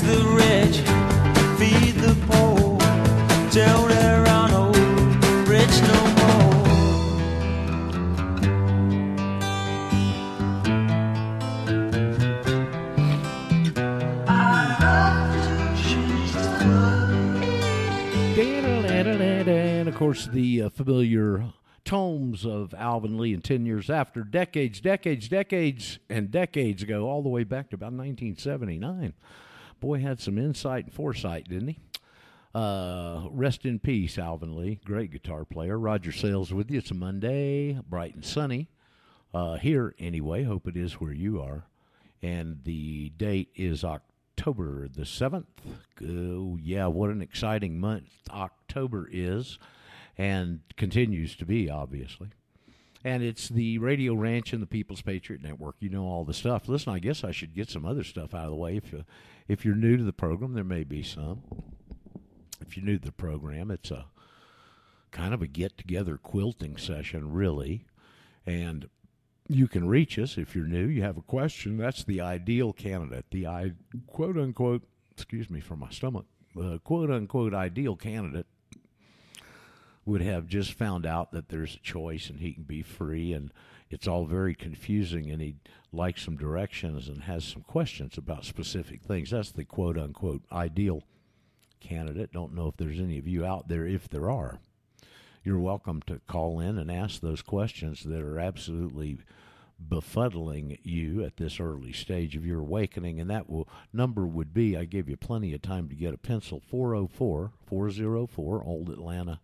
The rich, feed the poor. Rich no more. And of course, the uh, familiar tomes of Alvin Lee and 10 years after, decades, decades, decades, and decades ago, all the way back to about 1979. Boy had some insight and foresight, didn't he? Uh, rest in peace, Alvin Lee. Great guitar player. Roger Sayles with you. It's a Monday, bright and sunny. Uh, here, anyway. Hope it is where you are. And the date is October the 7th. Oh, yeah, what an exciting month October is and continues to be, obviously. And it's the Radio Ranch and the People's Patriot Network. You know all the stuff. Listen, I guess I should get some other stuff out of the way. If, you, if you're new to the program, there may be some. If you're new to the program, it's a kind of a get together quilting session, really. And you can reach us if you're new. You have a question. That's the ideal candidate. The I, quote unquote, excuse me for my stomach, uh, quote unquote ideal candidate would have just found out that there's a choice and he can be free and it's all very confusing and he'd like some directions and has some questions about specific things. That's the quote unquote ideal candidate. Don't know if there's any of you out there. If there are, you're welcome to call in and ask those questions that are absolutely befuddling you at this early stage of your awakening and that will number would be I gave you plenty of time to get a pencil 404 404 old Atlanta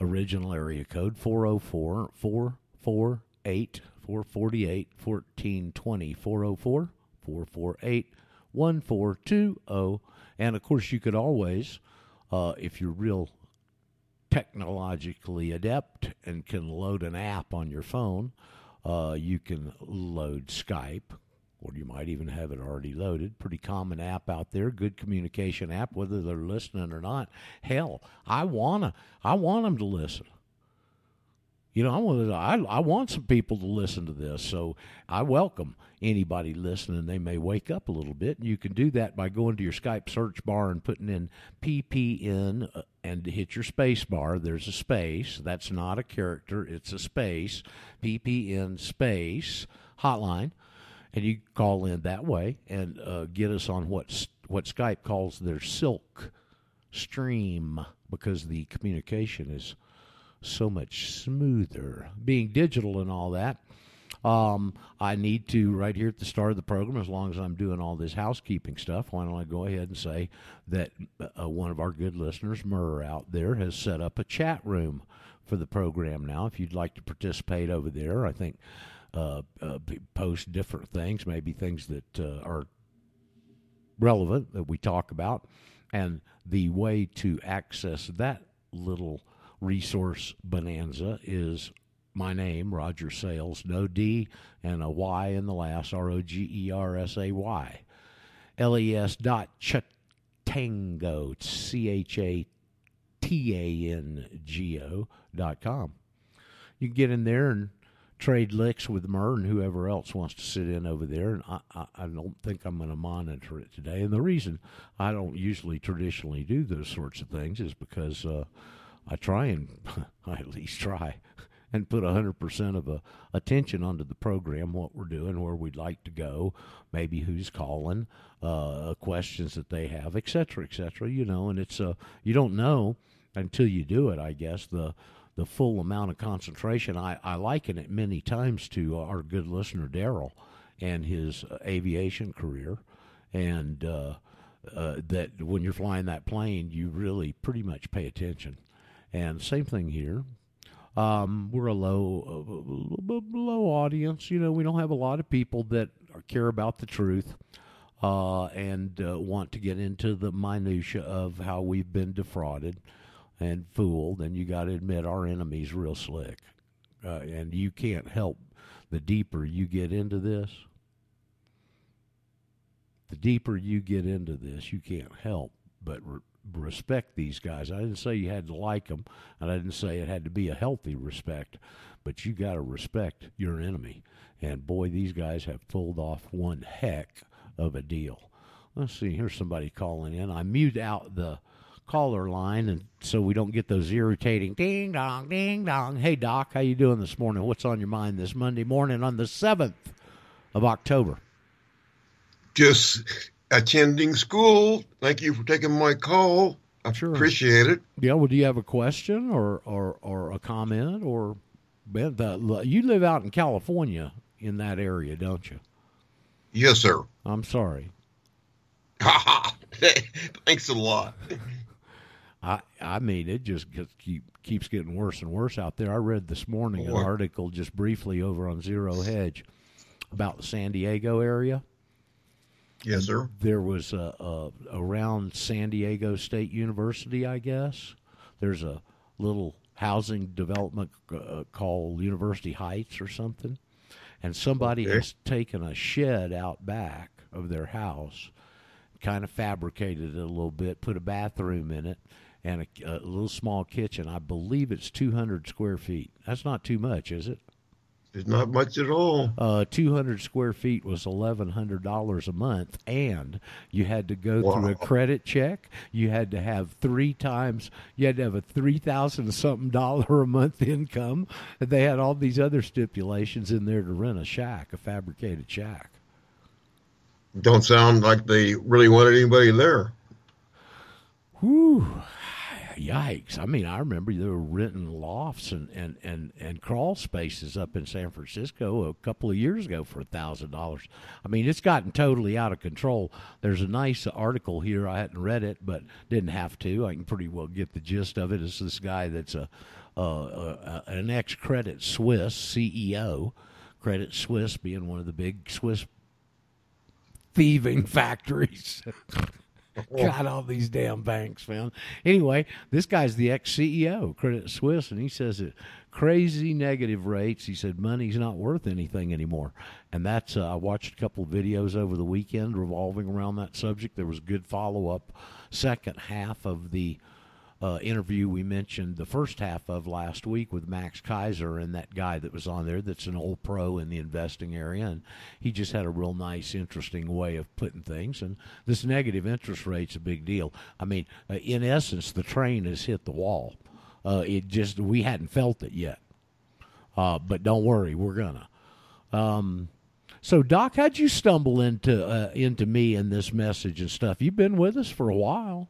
original area code 404 448 448 1420 404 448 1420 and of course you could always uh, if you're real technologically adept and can load an app on your phone uh, you can load Skype or you might even have it already loaded. Pretty common app out there, good communication app, whether they're listening or not. Hell, I wanna, I want them to listen. You know, I want, I, I want some people to listen to this, so I welcome anybody listening. They may wake up a little bit, and you can do that by going to your Skype search bar and putting in PPN uh, and hit your space bar. There's a space. That's not a character; it's a space. PPN space hotline and you call in that way and uh, get us on what what Skype calls their silk stream because the communication is so much smoother. Being digital and all that, um, I need to right here at the start of the program, as long as I'm doing all this housekeeping stuff. Why don't I go ahead and say that uh, one of our good listeners, Murr, out there, has set up a chat room for the program now. If you'd like to participate over there, I think uh, uh, post different things, maybe things that uh, are relevant that we talk about. And the way to access that little resource bonanza is my name, Roger Sayles, no D and a Y in the last, R O G E R S A Y. L E S dot Chatango, C H A T A N G O dot com. You can get in there and trade licks with Murr and whoever else wants to sit in over there. And I, I, I don't think I'm going to monitor it today. And the reason I don't usually traditionally do those sorts of things is because uh, I try and I at least try and put 100% of uh, attention onto the program, what we're doing, where we'd like to go, maybe who's calling, uh, questions that they have, et cetera, et cetera, you know, and it's, uh, you don't know until you do it, I guess, the, the full amount of concentration. I, I liken it many times to our good listener Daryl and his uh, aviation career, and uh, uh, that when you're flying that plane, you really pretty much pay attention. And same thing here. Um, we're a low, uh, low audience. You know, we don't have a lot of people that care about the truth. Uh, and uh, want to get into the minutia of how we've been defrauded and fooled, then you got to admit our enemy's real slick. Uh, and you can't help the deeper you get into this, the deeper you get into this, you can't help but re- respect these guys. I didn't say you had to like them, and I didn't say it had to be a healthy respect, but you got to respect your enemy. And boy, these guys have pulled off one heck of a deal. Let's see. Here's somebody calling in. I mute out the caller line, and so we don't get those irritating ding dong, ding dong. Hey Doc, how you doing this morning? What's on your mind this Monday morning on the seventh of October? Just attending school. Thank you for taking my call. I Sure. appreciate it. Yeah. Well, do you have a question or or or a comment or? Ben, the, you live out in California in that area, don't you? Yes, sir. I'm sorry. Thanks a lot. I I mean it just gets, keep keeps getting worse and worse out there. I read this morning an article just briefly over on Zero Hedge about the San Diego area. Yes, sir. There was a, a around San Diego State University, I guess. There's a little housing development uh, called University Heights or something, and somebody Okay. has taken a shed out back of their house, kind of fabricated it a little bit, put a bathroom in it, and a, a little small kitchen. I believe it's 200 square feet. That's not too much, is it? It's not much at all. Uh, 200 square feet was $1,100 a month, and you had to go through a credit check. You had to have three times, you had to have a 3000 something dollar a month income. They had all these other stipulations in there to rent a shack, a fabricated shack. Don't sound like they really wanted anybody there. Whew. Yikes. I mean, I remember they were renting lofts and, and, and, and crawl spaces up in San Francisco a couple of years ago for a $1,000. I mean, it's gotten totally out of control. There's a nice article here. I hadn't read it, but didn't have to. I can pretty well get the gist of it. It's this guy that's a, uh, an ex Credit Suisse CEO, Credit Suisse being one of the big Swiss thieving factories. Got all these damn banks, man. Anyway, this guy's the ex CEO Credit Suisse, and he says it crazy negative rates. He said money's not worth anything anymore, and that's. Uh, I watched a couple of videos over the weekend revolving around that subject. There was good follow up, second half of the uh, interview we mentioned the first half of last week with Max Keiser and that guy that was on there that's an old pro in the investing area. And he just had a real nice, interesting way of putting things. And this negative interest rate's a big deal. I mean, uh, in essence, the train has hit the wall. Uh, it just, we hadn't felt it yet. Uh, but don't worry, we're gonna. Um, so, Doc, how'd you stumble into uh, into me and this message and stuff? You've been with us for a while.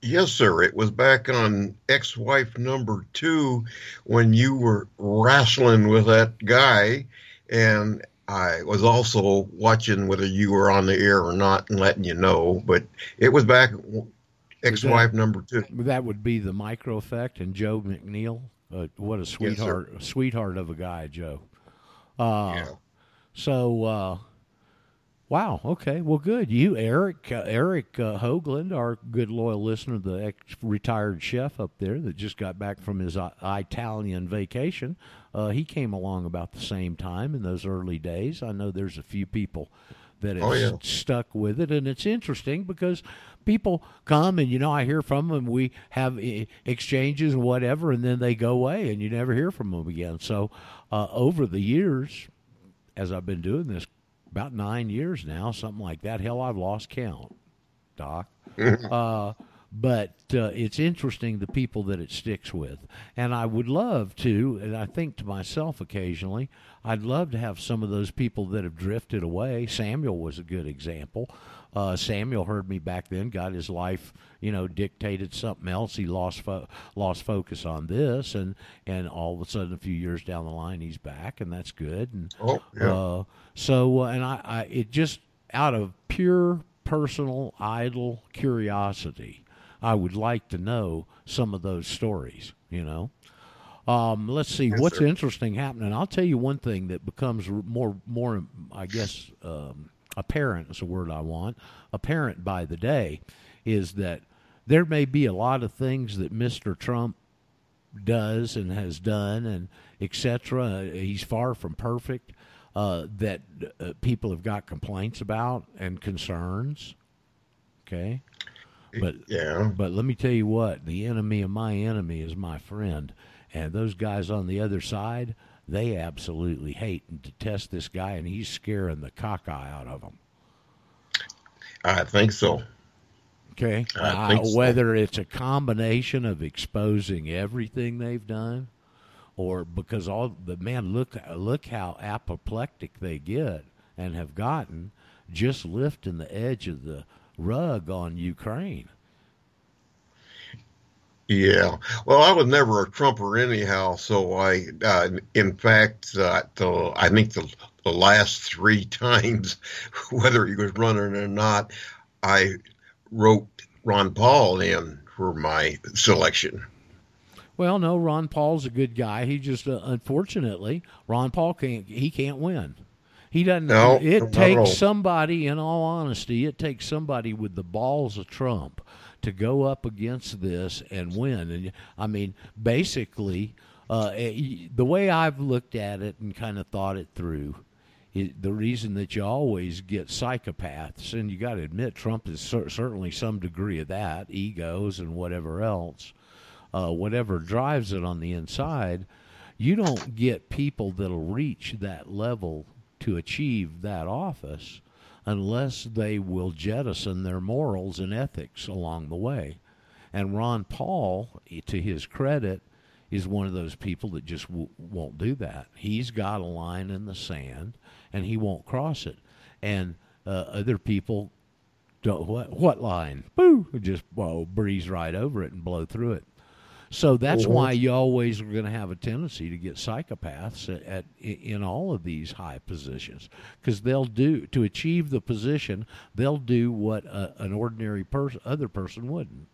Yes, sir. It was back on ex wife number two when you were wrestling with that guy. And I was also watching whether you were on the air or not and letting you know. But it was back ex wife number two. That would be the micro effect and Joe McNeil. Uh, what a sweetheart, sweetheart of a guy, Joe. Uh, Yeah. So, uh, wow. Okay. Well, good. You, Eric, uh, Eric uh, Hoagland, our good loyal listener, the ex-retired chef up there that just got back from his uh, Italian vacation. Uh, he came along about the same time in those early days. I know there's a few people that have Oh, yeah. stuck with it, and it's interesting because people come and you know I hear from them. We have eh, exchanges and whatever, and then they go away, and you never hear from them again. So uh, over the years, as I've been doing this about nine years now, something like that. Hell, I've lost count, Doc. uh, but uh, it's interesting the people that it sticks with. And I would love to, and I think to myself occasionally, I'd love to have some of those people that have drifted away. Samuel was a good example. Uh, Samuel heard me back then, got his life, you know, dictated something else. He lost fo- lost focus on this, and and all of a sudden, a few years down the line, he's back, and that's good. And Oh, yeah. uh, so, uh, and I, I, it just out of pure personal, idle curiosity, I would like to know some of those stories. You know, um, let's see Yes, what's sir. interesting happening. I'll tell you one thing that becomes more, more, I guess, um, apparent is the word I want. Apparent by the day is that there may be a lot of things that Mr. Trump does and has done and etc. He's far from perfect. Uh, that uh, people have got complaints about and concerns. Okay, but yeah. but let me tell you what: the enemy of my enemy is my friend, and those guys on the other side, they absolutely hate and detest this guy, and he's scaring the cockeye out of them. I think so. Okay. I Uh, think so. whether it's a combination of exposing everything they've done, or because all the man look look how apoplectic they get and have gotten just lifting the edge of the rug on Ukraine. Yeah. Well, I was never a Trumper anyhow, so I, uh, in fact, uh, the, I think the, the last three times, whether he was running or not, I wrote Ron Paul in for my selection. Well, no, Ron Paul's a good guy. He just uh, unfortunately Ron Paul can't he can't win. He doesn't. No, it not at all. takes somebody. In all honesty, it takes somebody with the balls of Trump to go up against this and win. And I mean, basically, uh, eh, the way I've looked at it and kind of thought it through. It, the reason that you always get psychopaths, and you got to admit, Trump is cer- certainly some degree of that, egos and whatever else uh, whatever drives it on the inside, you don't get people that'll reach that level to achieve that office unless they will jettison their morals and ethics along the way. And Ron Paul, to his credit, is one of those people that just w- won't do that. He's got a line in the sand, and he won't cross it. And uh, other people don't. What, what line? Boo! Just well, breeze right over it and blow through it. So that's Mhm. why you always are going to have a tendency to get psychopaths at, at in all of these high positions because they'll do to achieve the position they'll do what a, an ordinary person other person wouldn't.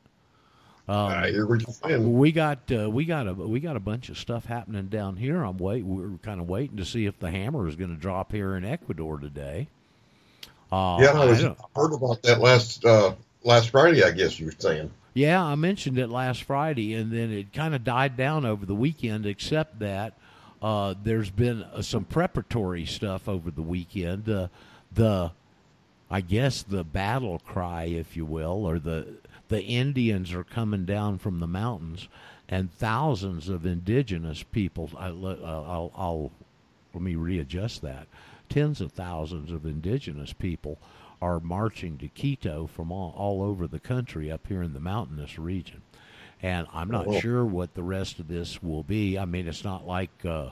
Um, I hear what you're saying. we got uh, we got a we got a bunch of stuff happening down here. I'm wait we're kind of waiting to see if the hammer is going to drop here in Ecuador today. Uh, Yeah, I, was, don't- heard about that last uh, last Friday. I guess you were saying. Yeah, I mentioned it last Friday, and then it kind of died down over the weekend. Except that uh, there's been uh, some preparatory stuff over the weekend. Uh, the, I guess the battle cry, if you will, or the the Indians are coming down from the mountains, and thousands of indigenous people. I, will I'll let me readjust that. Tens of thousands of indigenous people are marching to Quito from all, all over the country up here in the mountainous region. And I'm not Oh. sure what the rest of this will be. I mean, it's not like uh,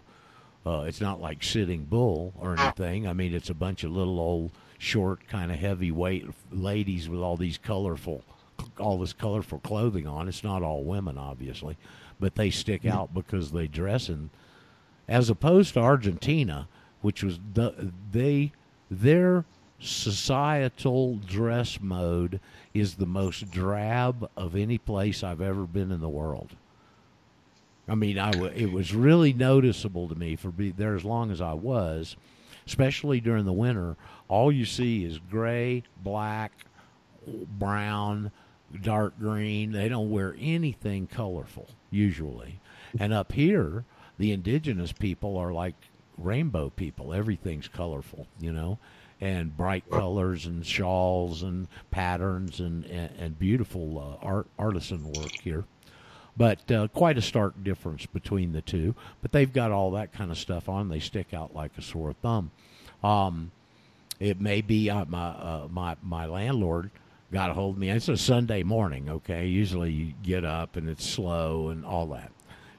uh, it's not like Sitting Bull or anything. I mean, it's a bunch of little old, short, kind of heavyweight ladies with all these colorful, all this colorful clothing on. It's not all women, obviously, but they stick out because they dress in as opposed to Argentina, which was the they their societal dress mode is the most drab of any place I've ever been in the world. I mean, I w- it was really noticeable to me for be there as long as I was, especially during the winter. All you see is gray, black, brown, dark green. They don't wear anything colorful usually. And up here, the indigenous people are like rainbow people. Everything's colorful, you know, and bright colors and shawls and patterns and and, and beautiful uh, art artisan work here. But uh, quite a stark difference between the two. But they've got all that kind of stuff on. They stick out like a sore thumb. Um, it may be uh, my uh, my my landlord got a hold of me. It's a Sunday morning, okay. Usually you get up and it's slow and all that,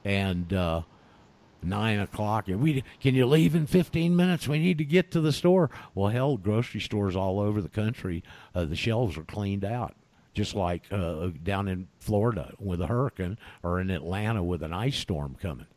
and uh, nine o'clock. We can you leave in fifteen minutes? We need to get to the store. Well, hell, grocery stores all over the country, uh, the shelves are cleaned out, just like uh, down in Florida with a hurricane or in Atlanta with an ice storm coming.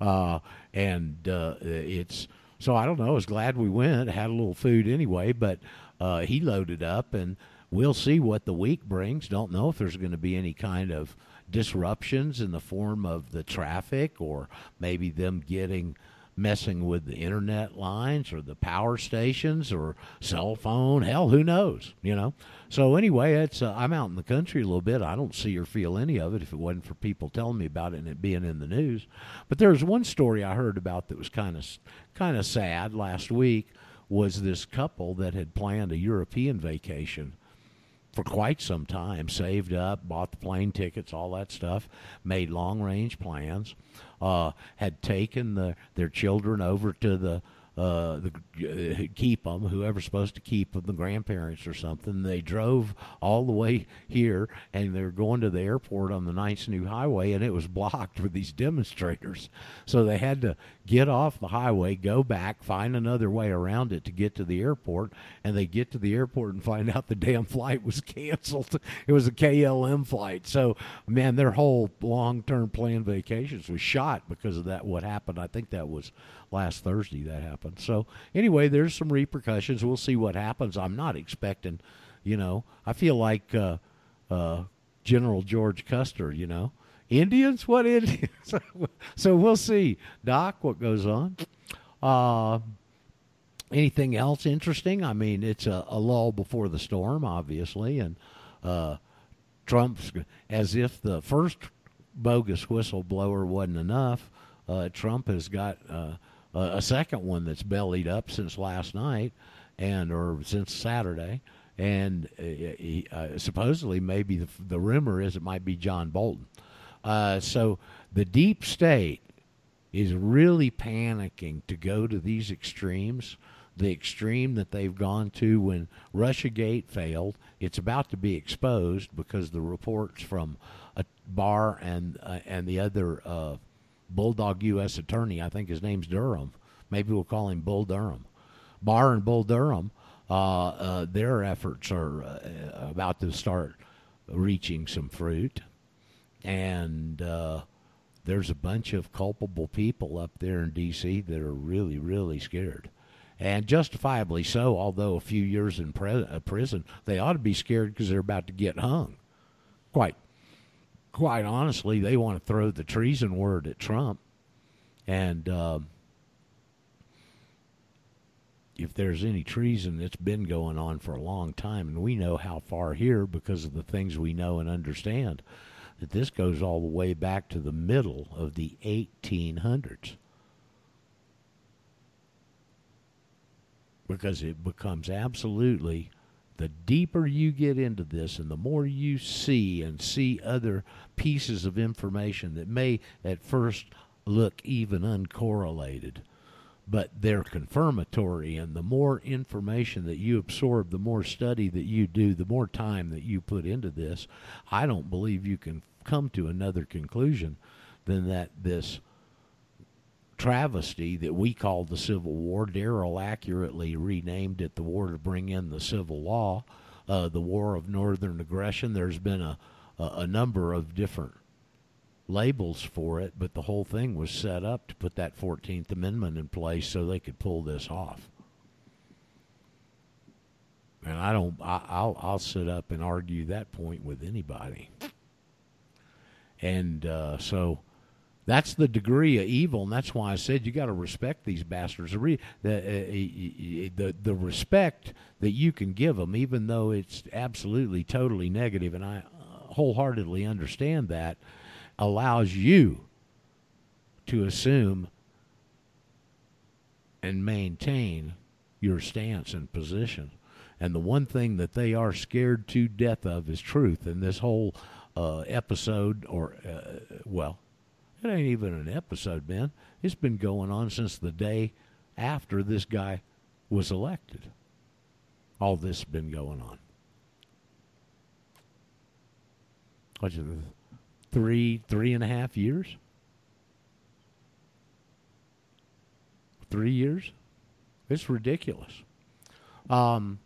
Uh, and uh, it's so I don't know. I was glad we went. Had a little food anyway, but uh, he loaded up, and we'll see what the week brings. Don't know if there's going to be any kind of disruptions in the form of the traffic, or maybe them getting messing with the internet lines or the power stations or cell phone. Hell, who knows? You know. So anyway, it's uh, I'm out in the country a little bit. I don't see or feel any of it if it wasn't for people telling me about it and it being in the news. But there's one story I heard about that was kind of kind of sad last week. Was this couple that had planned a European vacation for quite some time, saved up, bought the plane tickets, all that stuff, made long range plans, uh, had taken the, their children over to the uh, the uh, keep them, whoever's supposed to keep them, the grandparents or something. They drove all the way here, and they're going to the airport on the Ninth New Highway, and it was blocked with these demonstrators. So they had to get off the highway, go back, find another way around it to get to the airport, and they get to the airport and find out the damn flight was canceled. It was a KLM flight. So, man, their whole long-term planned vacations was shot because of that. What happened? I think that was last Thursday that happened. So anyway, there's some repercussions. We'll see what happens. I'm not expecting, you know, I feel like uh, uh, General George Custer, you know, Indians, what Indians? so we'll see, Doc, what goes on. Uh, anything else interesting? I mean, it's a, a lull before the storm, obviously, and uh, Trump's as if the first bogus whistleblower wasn't enough. Uh, Trump has got uh, a second one that's bellied up since last night and or since Saturday, and uh, he, uh, supposedly maybe the, the rumor is it might be John Bolton. Uh, so the deep state is really panicking to go to these extremes. The extreme that they've gone to when RussiaGate failed, it's about to be exposed because the reports from a Barr and uh, and the other uh, Bulldog U.S. attorney. I think his name's Durham. Maybe we'll call him Bull Durham. Barr and Bull Durham, uh, uh, their efforts are uh, about to start reaching some fruit. And uh, there's a bunch of culpable people up there in D.C. that are really, really scared. And justifiably so, although a few years in pre- uh, prison, they ought to be scared because they're about to get hung. Quite quite honestly, they want to throw the treason word at Trump. And um, if there's any treason that's been going on for a long time, and we know how far here because of the things we know and understand, that this goes all the way back to the middle of the 1800s. Because it becomes absolutely the deeper you get into this and the more you see and see other pieces of information that may at first look even uncorrelated, but they're confirmatory. And the more information that you absorb, the more study that you do, the more time that you put into this, I don't believe you can come to another conclusion than that this travesty that we call the Civil War. Daryl accurately renamed it the war to bring in the civil law, uh, the war of northern aggression. There's been a, a, a number of different labels for it, but the whole thing was set up to put that 14th Amendment in place so they could pull this off. And I don't. I, I'll I'll sit up and argue that point with anybody. And uh, so that's the degree of evil, and that's why I said you got to respect these bastards. The, the, uh, the the respect that you can give them, even though it's absolutely totally negative, and I wholeheartedly understand that, allows you to assume and maintain your stance and position. And the one thing that they are scared to death of is truth. And this whole uh, episode, or uh, well, it ain't even an episode, man. It's been going on since the day after this guy was elected. All this has been going on. What's it, three, three and a half years? Three years? It's ridiculous. Um,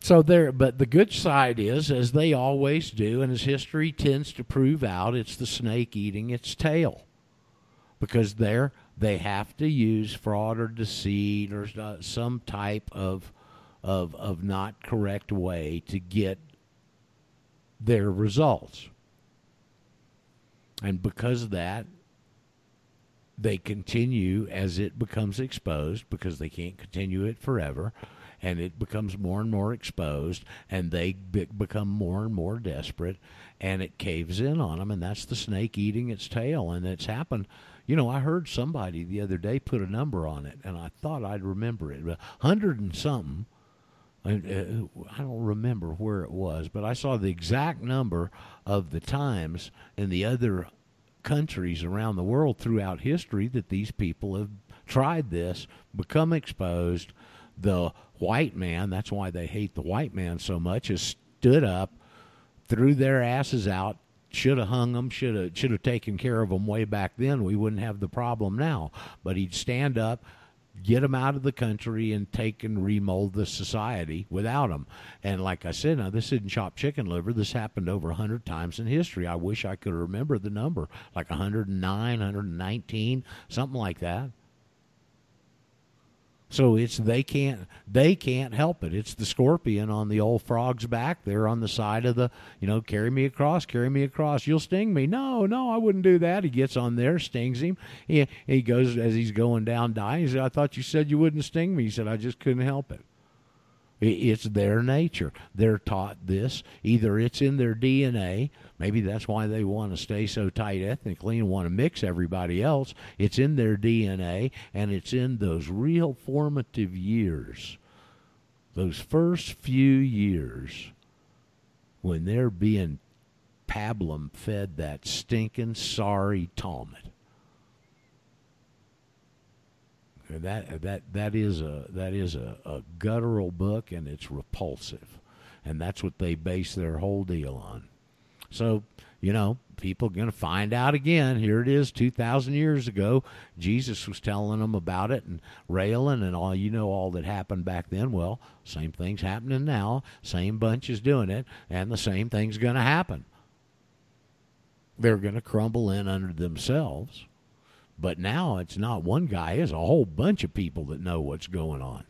so there, but the good side is, as they always do, and as history tends to prove out, it's the snake eating its tail, because there they have to use fraud or deceit or some type of of of not correct way to get their results, and because of that, they continue as it becomes exposed because they can't continue it forever and it becomes more and more exposed, and they be- become more and more desperate, and it caves in on them, and that's the snake eating its tail, and it's happened. You know, I heard somebody the other day put a number on it, and I thought I'd remember it, a hundred and something. I, uh, I don't remember where it was, but I saw the exact number of the times in the other countries around the world throughout history that these people have tried this, become exposed. The white man, that's why they hate the white man so much, has stood up, threw their asses out, should have hung them, should have should have taken care of them way back then. We wouldn't have the problem now. But he'd stand up, get them out of the country, and take and remold the society without them. And like I said, now this isn't chopped chicken liver. This happened over a hundred times in history. I wish I could remember the number, like 109, 119, something like that. So it's they can't they can't help it. It's the scorpion on the old frog's back there on the side of the you know carry me across, carry me across. You'll sting me. No, no, I wouldn't do that. He gets on there, stings him. He he goes as he's going down dying. He said, "I thought you said you wouldn't sting me." He said, "I just couldn't help it." It's their nature. They're taught this. Either it's in their DNA. Maybe that's why they want to stay so tight ethnically and want to mix everybody else. It's in their DNA, and it's in those real formative years, those first few years, when they're being pablum fed that stinking sorry Talmud. that that that is a that is a, a guttural book and it's repulsive and that's what they base their whole deal on so you know people going to find out again. Here it is 2000 years ago jesus was telling them about it and railing and all you know all that happened back then. Well same thing's happening now. Same bunch is doing it and the same thing's going to happen. They're going to crumble in under themselves. But now it's not one guy, it's a whole bunch of people that know what's going on.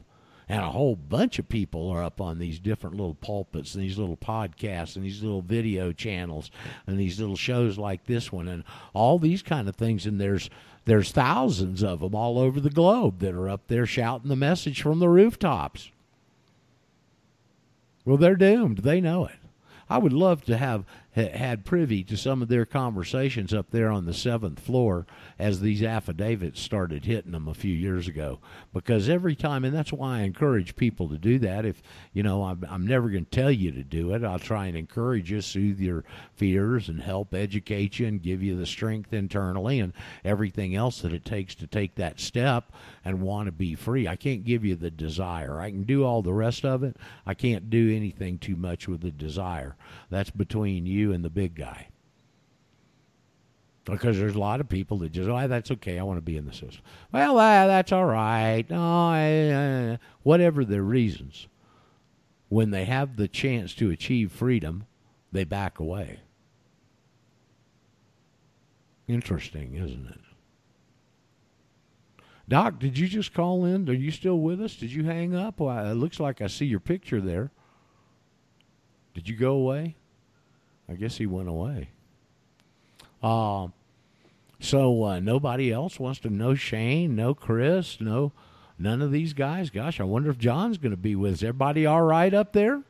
And a whole bunch of people are up on these different little pulpits and these little podcasts and these little video channels and these little shows like this one and all these kind of things. And there's there's thousands of them all over the globe that are up there shouting the message from the rooftops. Well, they're doomed. They know it. I would love to have had privy to some of their conversations up there on the seventh floor as these affidavits started hitting them a few years ago. Because every time, and that's why I encourage people to do that. If, you know, I'm, I'm never going to tell you to do it, I'll try and encourage you, soothe your fears, and help educate you and give you the strength internally and everything else that it takes to take that step and want to be free. I can't give you the desire. I can do all the rest of it. I can't do anything too much with the desire. That's between you and the big guy because there's a lot of people that just, oh, that's okay. I want to be in the system. Well, uh, that's all right. No, I, uh, whatever their reasons, when they have the chance to achieve freedom, they back away. Interesting, isn't it? Doc, did you just call in? Are you still with us? Did you hang up? Well, it looks like I see your picture there. Did you go away? I guess he went away. Um, so uh, nobody else wants to know Shane, no Chris, no none of these guys. Gosh, I wonder if John's going to be with us. Everybody all right up there?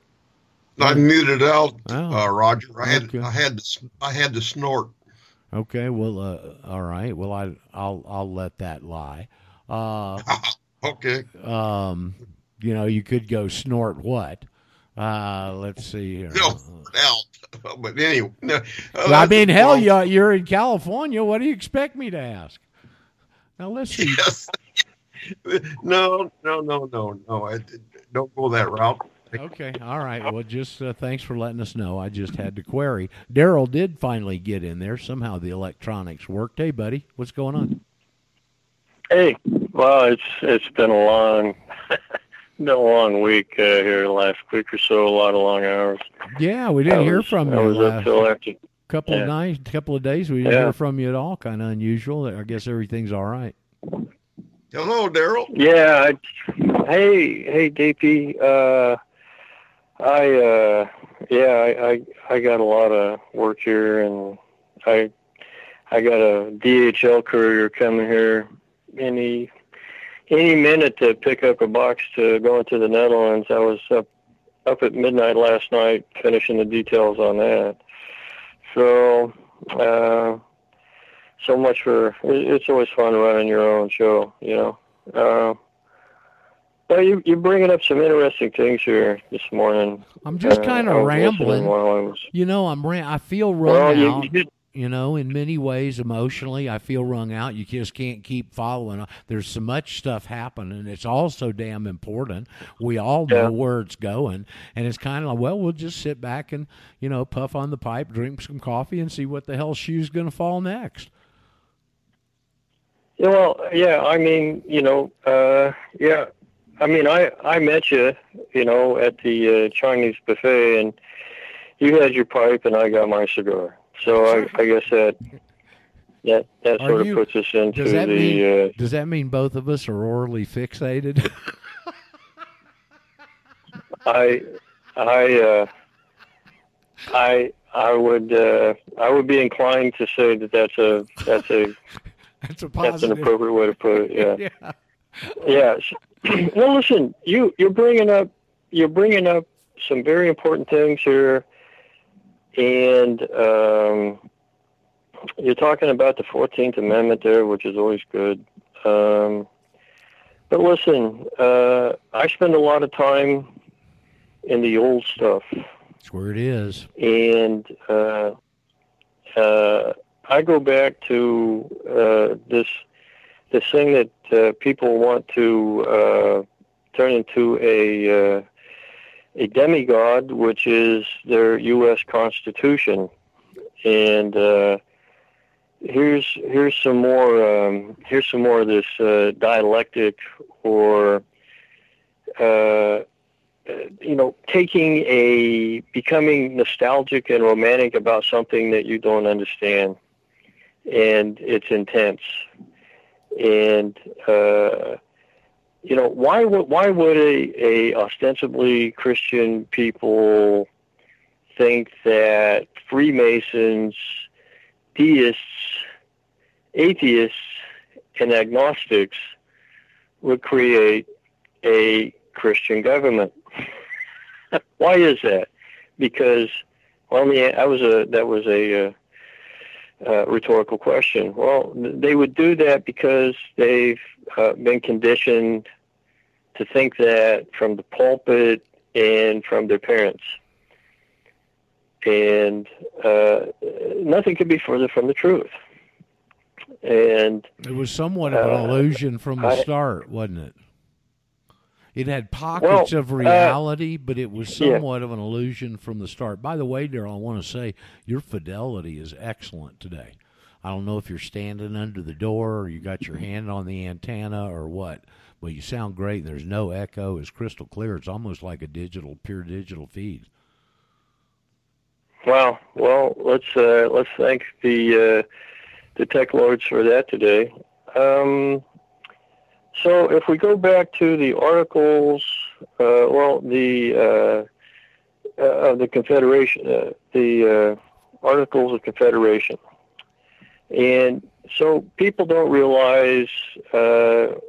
I muted out, oh, uh, Roger. I had okay. I had to, I had to snort. Okay, well, uh, all right. Well, I I'll I'll let that lie. Uh, okay. Um, you know, you could go snort what? Uh, let's see here. No, hell. but anyway, no, uh, I mean, hell, well, you're in California. What do you expect me to ask? Now let's see. Yes. no, no, no, no, no. I don't go that route. Okay, all right. Well, just uh, thanks for letting us know. I just had to query. Daryl did finally get in there. Somehow the electronics worked. Hey, buddy, what's going on? Hey, well, it's it's been a long been a long week uh, here the last week or so. A lot of long hours. Yeah, we didn't hear from you. I was last up after couple yeah. of nights, couple of days. We didn't yeah. hear from you at all. Kind of unusual. I guess everything's all right. Hello, Daryl. Yeah. I, hey, hey, DP. Uh, I uh, yeah, I, I I got a lot of work here, and I I got a DHL courier coming here any any minute to pick up a box to go into the Netherlands. I was up up at midnight last night finishing the details on that. So, uh, so much for it's always fun running your own show, you know. Uh, well, you you're bringing up some interesting things here this morning. I'm just kind of uh, rambling. Was, you know, I'm ran- I feel run well, out. You, you, You know, in many ways, emotionally, I feel wrung out. You just can't keep following. There's so much stuff happening. It's all so damn important. We all know Yeah. where it's going, and it's kind of like, well, we'll just sit back and you know, puff on the pipe, drink some coffee, and see what the hell shoe's going to fall next. Yeah, well, yeah. I mean, you know, uh, yeah. I mean, I I met you, you know, at the uh, Chinese buffet, and you had your pipe, and I got my cigar. So I, I guess that that that Are sort you- of puts us into Does that the. mean? uh, does that mean both of us are orally fixated? I I uh, I I would uh, I would be inclined to say that that's a that's a That's a that's an appropriate way to put it. Yeah. yeah. Well, listen, you you're bringing up you're bringing up some very important things here, and um, you're talking about the Fourteenth Amendment there, which is always good. Um, but listen, uh, I spend a lot of time in the old stuff, That's where it is. and uh, uh, I go back to uh, this this thing that uh, people want to uh, turn into a uh, a demigod, which is their U.S. Constitution, and uh, here's here's some more um, here's some more of this uh, dialectic or uh, you know taking a becoming nostalgic and romantic about something that you don't understand, and it's intense and uh, you know why would why would a, a ostensibly Christian people think that Freemasons, deists, atheists, and agnostics would create a Christian government? why is that? Because well, I was a that was a uh, uh, rhetorical question. Well, they would do that because they've uh, been conditioned to think that from the pulpit and from their parents. And uh, nothing could be further from the truth. And It was somewhat of an Uh, illusion from the I- start, wasn't it? It had pockets Well, of uh, reality, but it was yeah. somewhat of an illusion from the start. By the way, Daryl, I want to say your fidelity is excellent today. I don't know if you're standing under the door or you got your hand on the antenna or what, but you sound great. There's no echo. It's crystal clear. It's almost like a digital, pure digital feed. Well, well, let's uh, let's thank the uh, the tech lords for that today. Um, so, if we go back to the articles, uh, well, the uh, uh, of the Confederation, uh, the uh, Articles of Confederation, and so people don't realize it,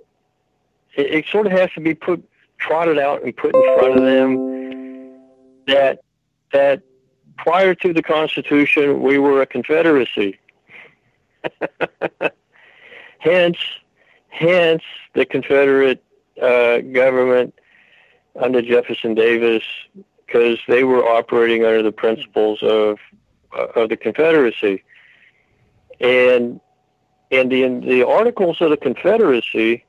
it sort of has to be put trotted out and put in front of them that that prior to the Constitution, we were a confederacy. hence, hence the Confederate uh, government under Jefferson Davis, because they were operating under the principles of uh, of the Confederacy, and and the in the Articles of the Confederacy.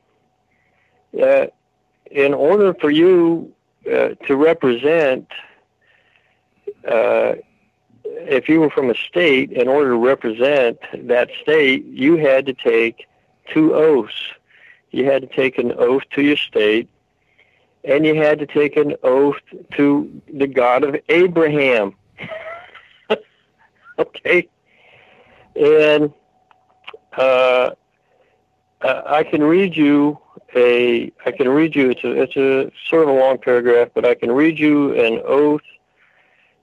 Uh, in order for you uh, to represent uh, if you were from a state, in order to represent that state, you had to take two oaths. You had to take an oath to your state, and you had to take an oath to the God of Abraham. okay? And uh, I can read you a I can read you it's a it's a sort of a long paragraph, but I can read you an oath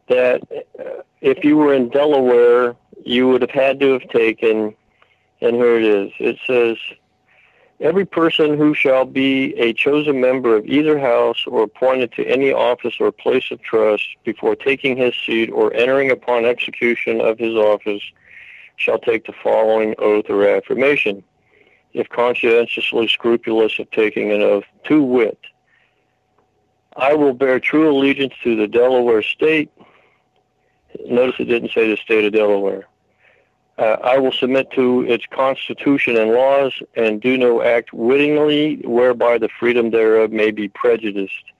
that uh, if you were in Delaware, you would have had to have taken, and here it is. It says, Every person who shall be a chosen member of either house or appointed to any office or place of trust before taking his seat or entering upon execution of his office shall take the following oath or affirmation. If conscientiously scrupulous of taking an oath, to wit, I will bear true allegiance to the Delaware state. Notice it didn't say the state of Delaware. Uh, I will submit to its constitution and laws, and do no act wittingly whereby the freedom thereof may be prejudiced.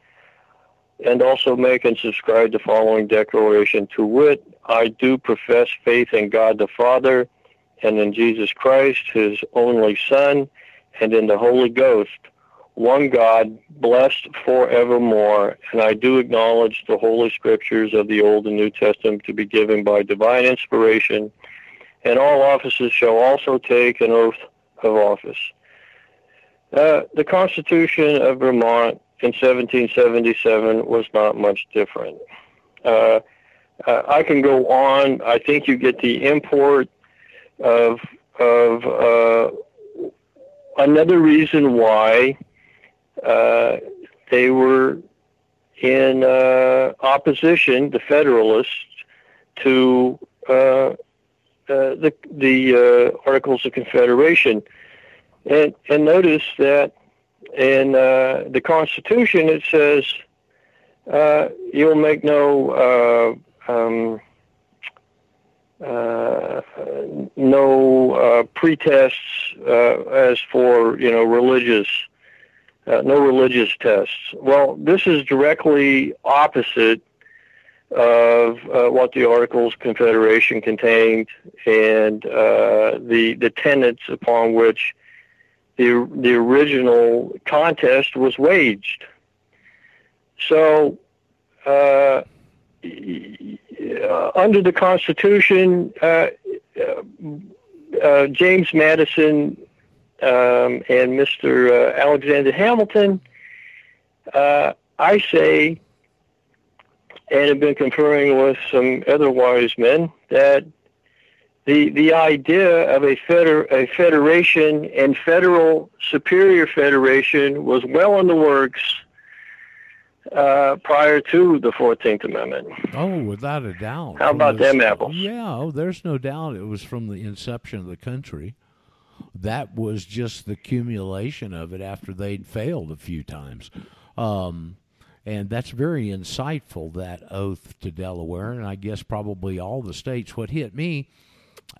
And also make and subscribe the following declaration to wit, I do profess faith in God the Father, and in Jesus Christ, his only Son, and in the Holy Ghost, one God, blessed forevermore. And I do acknowledge the Holy Scriptures of the Old and New Testament to be given by divine inspiration, and all officers shall also take an oath of office. Uh, the Constitution of Vermont in 1777 was not much different. Uh, uh, I can go on. I think you get the import of of uh, another reason why uh, they were in uh, opposition, the Federalists, to uh, the the uh, Articles of Confederation, and and notice that in the Constitution it says you'll make no um, uh, no uh, pretests uh, as for you know religious uh, no religious tests. Well, this is directly opposite of uh, what the Articles of Confederation contained and uh, the the tenets upon which the the original contest was waged. So uh, under the Constitution, uh, uh, James Madison um, and Mr. Alexander Hamilton, I say, and have been conferring with some other wise men, that the the idea of a, feder- a federation and federal superior federation was well in the works uh, prior to the Fourteenth Amendment. Oh, without a doubt. How about them apples? Yeah, oh, there's no doubt it was from the inception of the country. That was just the accumulation of it after they'd failed a few times. Um, and that's very insightful, that oath to Delaware, and I guess probably all the states. What hit me,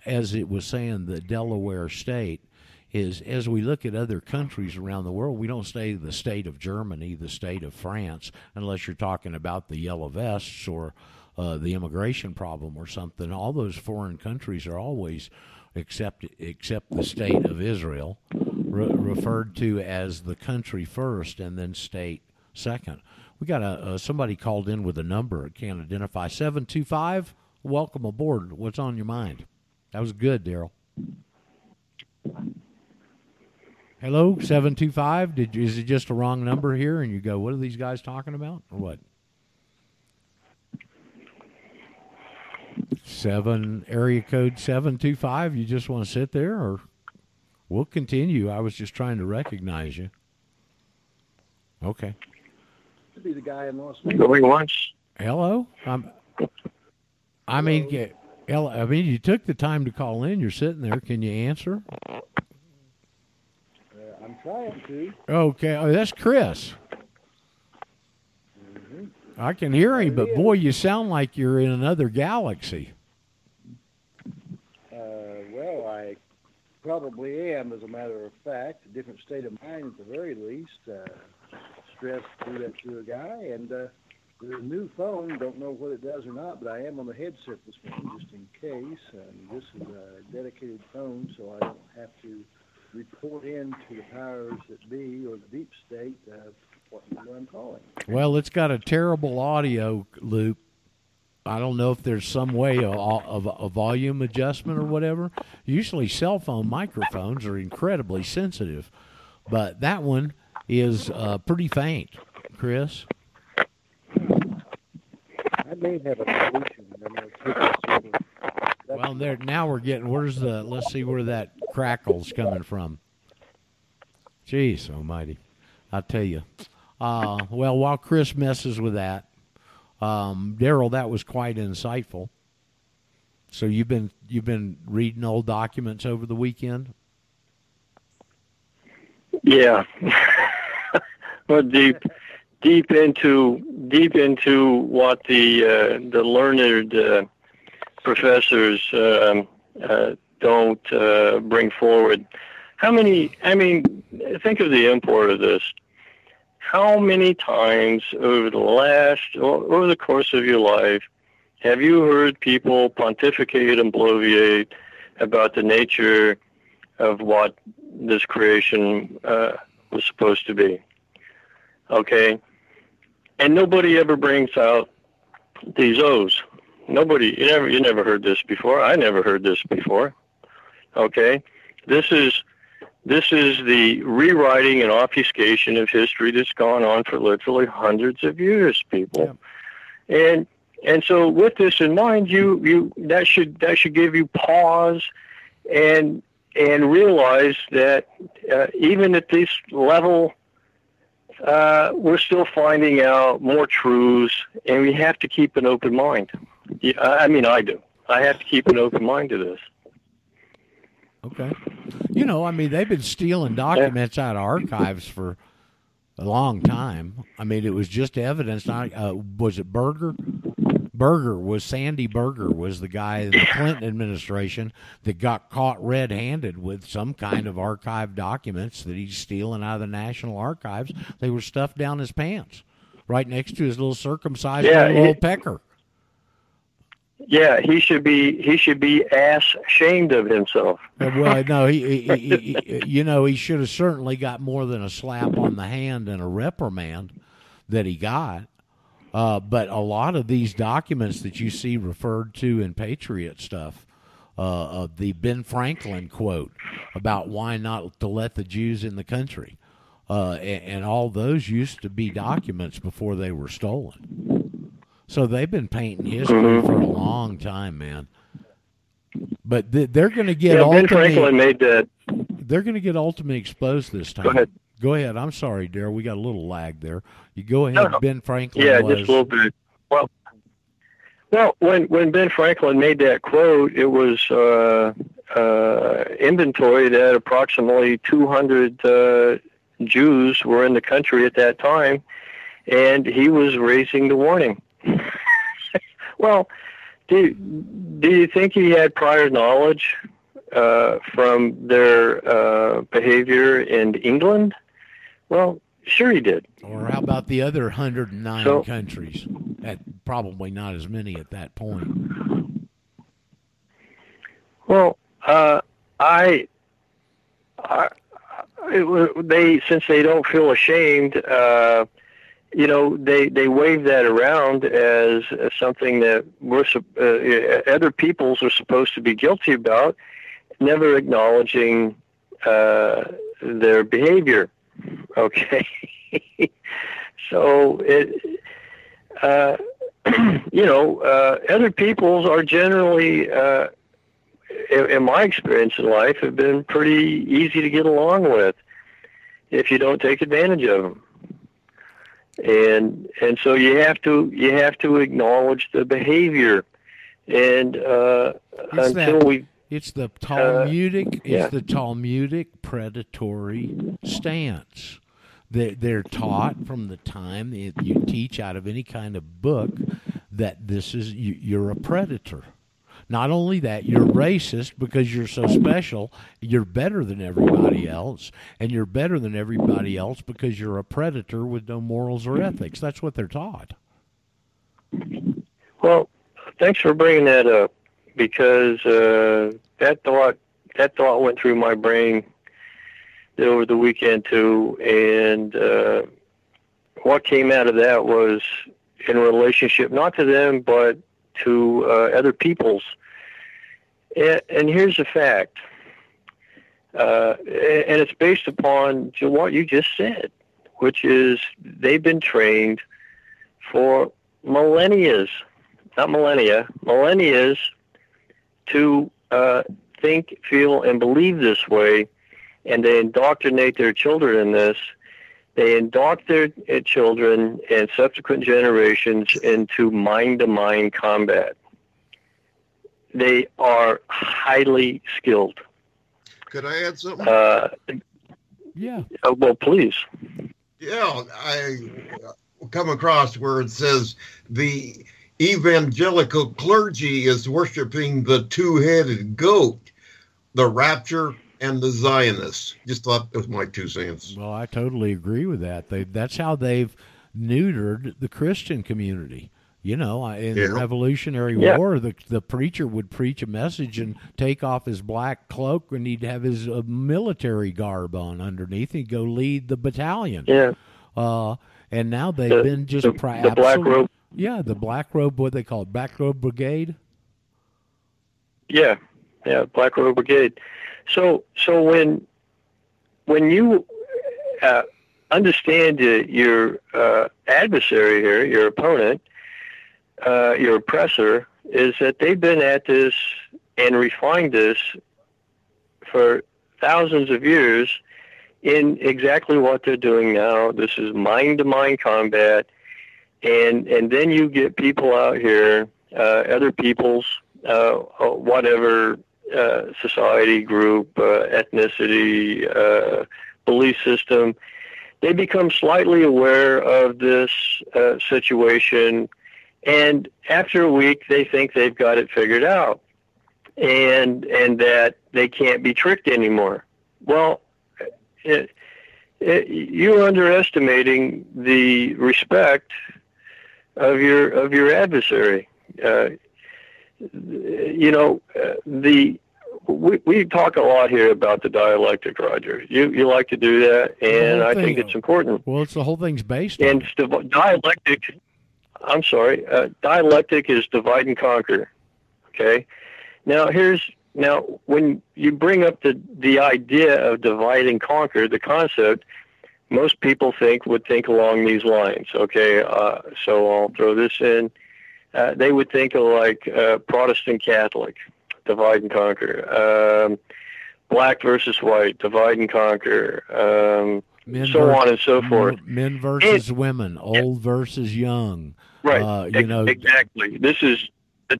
as it was saying, the Delaware state, is as we look at other countries around the world, we don't say the state of Germany, the state of France, unless you're talking about the yellow vests or uh, the immigration problem or something. All those foreign countries are always, except except the state of Israel, re- referred to as the country first and then state second. We got a, uh, somebody called in with a number. Can't identify. Seven two five. Welcome aboard. What's on your mind? That was good, Daryl. Hello, seven two five. Did is it just a wrong number here? And you go, what are these guys talking about, or what? Seven area code seven two five. You just want to sit there, or we'll continue. I was just trying to recognize you. Okay. To be the guy in Las Vegas. Going once. Hello. I'm. I mean, yeah, hell, I mean, you took the time to call in. You're sitting there. Can you answer? I'm trying to. Okay, oh, that's Chris. Mm-hmm. I can hear him, but boy, you sound like you're in another galaxy. Uh, well, I probably am, as a matter of fact. A different state of mind, at the very least. Uh, stress do that to a guy, and uh, a new phone, don't know what it does or not, but I am on the headset this morning just in case. And this is a dedicated phone, so I don't have to report in to the powers that be or the deep state of what I'm calling. Well, it's got a terrible audio loop. I don't know if there's some way of, of a volume adjustment or whatever. Usually, cell phone microphones are incredibly sensitive, but that one is uh, pretty faint. Chris, I may have a solution. I'm going to take this over. well, there now we're getting. Where's the? Let's see where that crackle's coming from. Jeez, Almighty! I tell you. Uh, well, while Chris messes with that, um, Daryl, that was quite insightful. So you've been you've been reading old documents over the weekend. Yeah. well, deep, deep into deep into what the uh, the learned uh, professors um, uh, don't uh, bring forward. How many? I mean, think of the import of this. How many times over the last, over the course of your life, have you heard people pontificate and bloviate about the nature of what this creation uh, was supposed to be? Okay, and nobody ever brings out these O's. Nobody, you never, you never heard this before. I never heard this before. Okay, this is this is the rewriting and obfuscation of history that's gone on for literally hundreds of years, people. Yeah. And and so with this in mind, you you that should that should give you pause and and realize that uh, even at this level uh, we're still finding out more truths, and we have to keep an open mind. Yeah, I mean, I do. I have to keep an open mind to this. Okay. You know, I mean, they've been stealing documents out of archives for a long time. I mean, it was just evidence. uh, was it Berger? Berger was Sandy Berger was the guy in the Clinton administration that got caught red-handed with some kind of archive documents that he's stealing out of the National Archives. They were stuffed down his pants, right next to his little circumcised yeah, little pecker. Yeah, he should be he should be ass ashamed of himself. Uh, well, no, he, he, he you know he should have certainly got more than a slap on the hand and a reprimand that he got. Uh, but a lot of these documents that you see referred to in Patriot stuff, uh, uh, the Ben Franklin quote about why not to let the Jews in the country, uh, and, and, all those used to be documents before they were stolen. So they've been painting history mm-hmm. for a long time, man. But th- they're going to get yeah, Ben Franklin made that. They're going to get ultimately exposed this time. Go ahead. Go ahead. I'm sorry, Daryl. We got a little lag there. You go ahead. No, no. Ben Franklin. Yeah, was... just a little bit. Well, well, when when Ben Franklin made that quote, it was uh, uh, inventoried at approximately 200 uh, Jews were in the country at that time, and he was raising the warning. well, do do you think he had prior knowledge uh, from their uh, behavior in England? Well, sure he did. Or how about the other 109 so, countries? At probably not as many at that point. Well, uh, I, I it, they since they don't feel ashamed, uh, you know, they they wave that around as, as something that we're uh, other peoples are supposed to be guilty about, never acknowledging uh, their behavior. Okay. so it, uh, you know, uh, other peoples are generally, uh, in, in my experience in life, have been pretty easy to get along with if you don't take advantage of them. And and so you have to you have to acknowledge the behavior, and uh, until that, we it's the Talmudic uh, yeah. it's the Talmudic predatory stance they're, they're taught from the time that you teach out of any kind of book that this is you, you're a predator. Not only that, you're racist because you're so special. You're better than everybody else, and you're better than everybody else because you're a predator with no morals or ethics. That's what they're taught. Well, thanks for bringing that up because uh, that thought that thought went through my brain over the weekend too, and uh, what came out of that was in relationship not to them but to uh, other peoples. And, and here's the fact, uh, and it's based upon what you just said, which is they've been trained for millennia, not millennia, millennia, to uh, think, feel, and believe this way and they indoctrinate their children in this. They indoctrinate their children and subsequent generations into mind to mind combat. They are highly skilled. Could I add something? Uh, yeah. Uh, well, please. Yeah, I come across where it says the evangelical clergy is worshiping the two headed goat the rapture and the Zionists. Just thought that was my two cents. Well, I totally agree with that. They that's how they've neutered the Christian community. You know, I- in the Revolutionary Yeah. War, the the preacher would preach a message and take off his black cloak, and he'd have his uh, military garb on underneath. He'd go lead the battalion. Yeah. Uh, and now they've The- been just the- pri- the black absolute- robe. Yeah, the black robe. What they call it, black robe brigade. Yeah, yeah, Black Robe Brigade. So, so when when you uh, understand uh, your uh, adversary here, your opponent, uh, your oppressor, is that they've been at this and refined this for thousands of years in exactly what they're doing now. This is mind-to-mind combat, and and then you get people out here, uh, other peoples uh, whatever uh, society group, uh, ethnicity, uh, belief system, they become slightly aware of this uh, situation, and after a week, they think they've got it figured out, and and that they can't be tricked anymore. Well, it, it, you're underestimating the respect of your of your adversary. Uh, you know, uh, the we, we talk a lot here about the dialectic, Roger. You you like to do that, and I think it's important. Well, it's the whole thing's based And on. dialectic. I'm sorry. Uh, dialectic is divide and conquer. Okay. Now here's now when you bring up the the idea of divide and conquer, the concept, most people think would think along these lines. Okay. Uh, so I'll throw this in. Uh, they would think of like uh, Protestant Catholic, divide and conquer. Um, black versus white, divide and conquer. Um, Men so ver- on and so forth. Men versus women, old versus young. Right. Uh, you Ex- know, exactly. This is, the.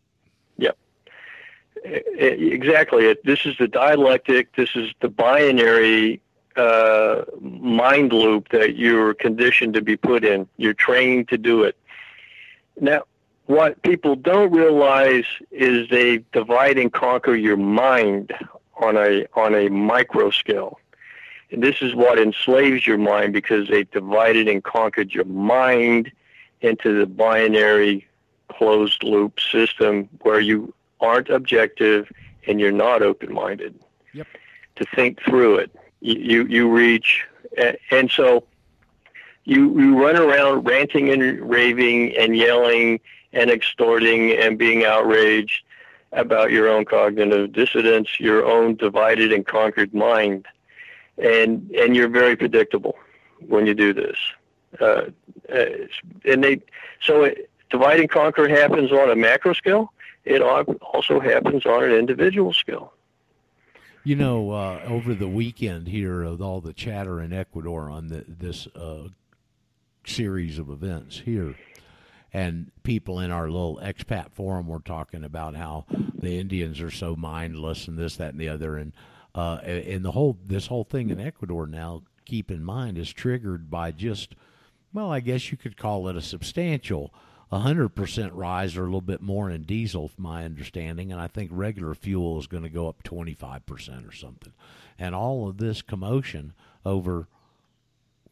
E- e- Exactly. This is the dialectic. This is the binary uh, mind loop that you're conditioned to be put in. You're trained to do it. Now, what people don't realize is they divide and conquer your mind on a on a micro scale. And this is what enslaves your mind because they divided and conquered your mind into the binary closed loop system where you aren't objective and you're not open minded Yep. to think through it. You, you, reach, and so you, you run around ranting and raving and yelling and extorting and being outraged about your own cognitive dissonance, your own divided and conquered mind. And, and you're very predictable when you do this. Uh, uh, and they, so it, divide and conquer happens on a macro scale. It also happens on an individual scale. You know, uh, over the weekend here, with all the chatter in Ecuador on the, this uh, series of events here, and people in our little expat forum were talking about how the Indians are so mindless and this, that, and the other, and uh, and the whole this whole thing in Ecuador now, keep in mind, is triggered by just, well, I guess you could call it a substantial. A hundred percent rise or a little bit more in diesel, from my understanding, and I think regular fuel is going to go up twenty five percent or something. And all of this commotion over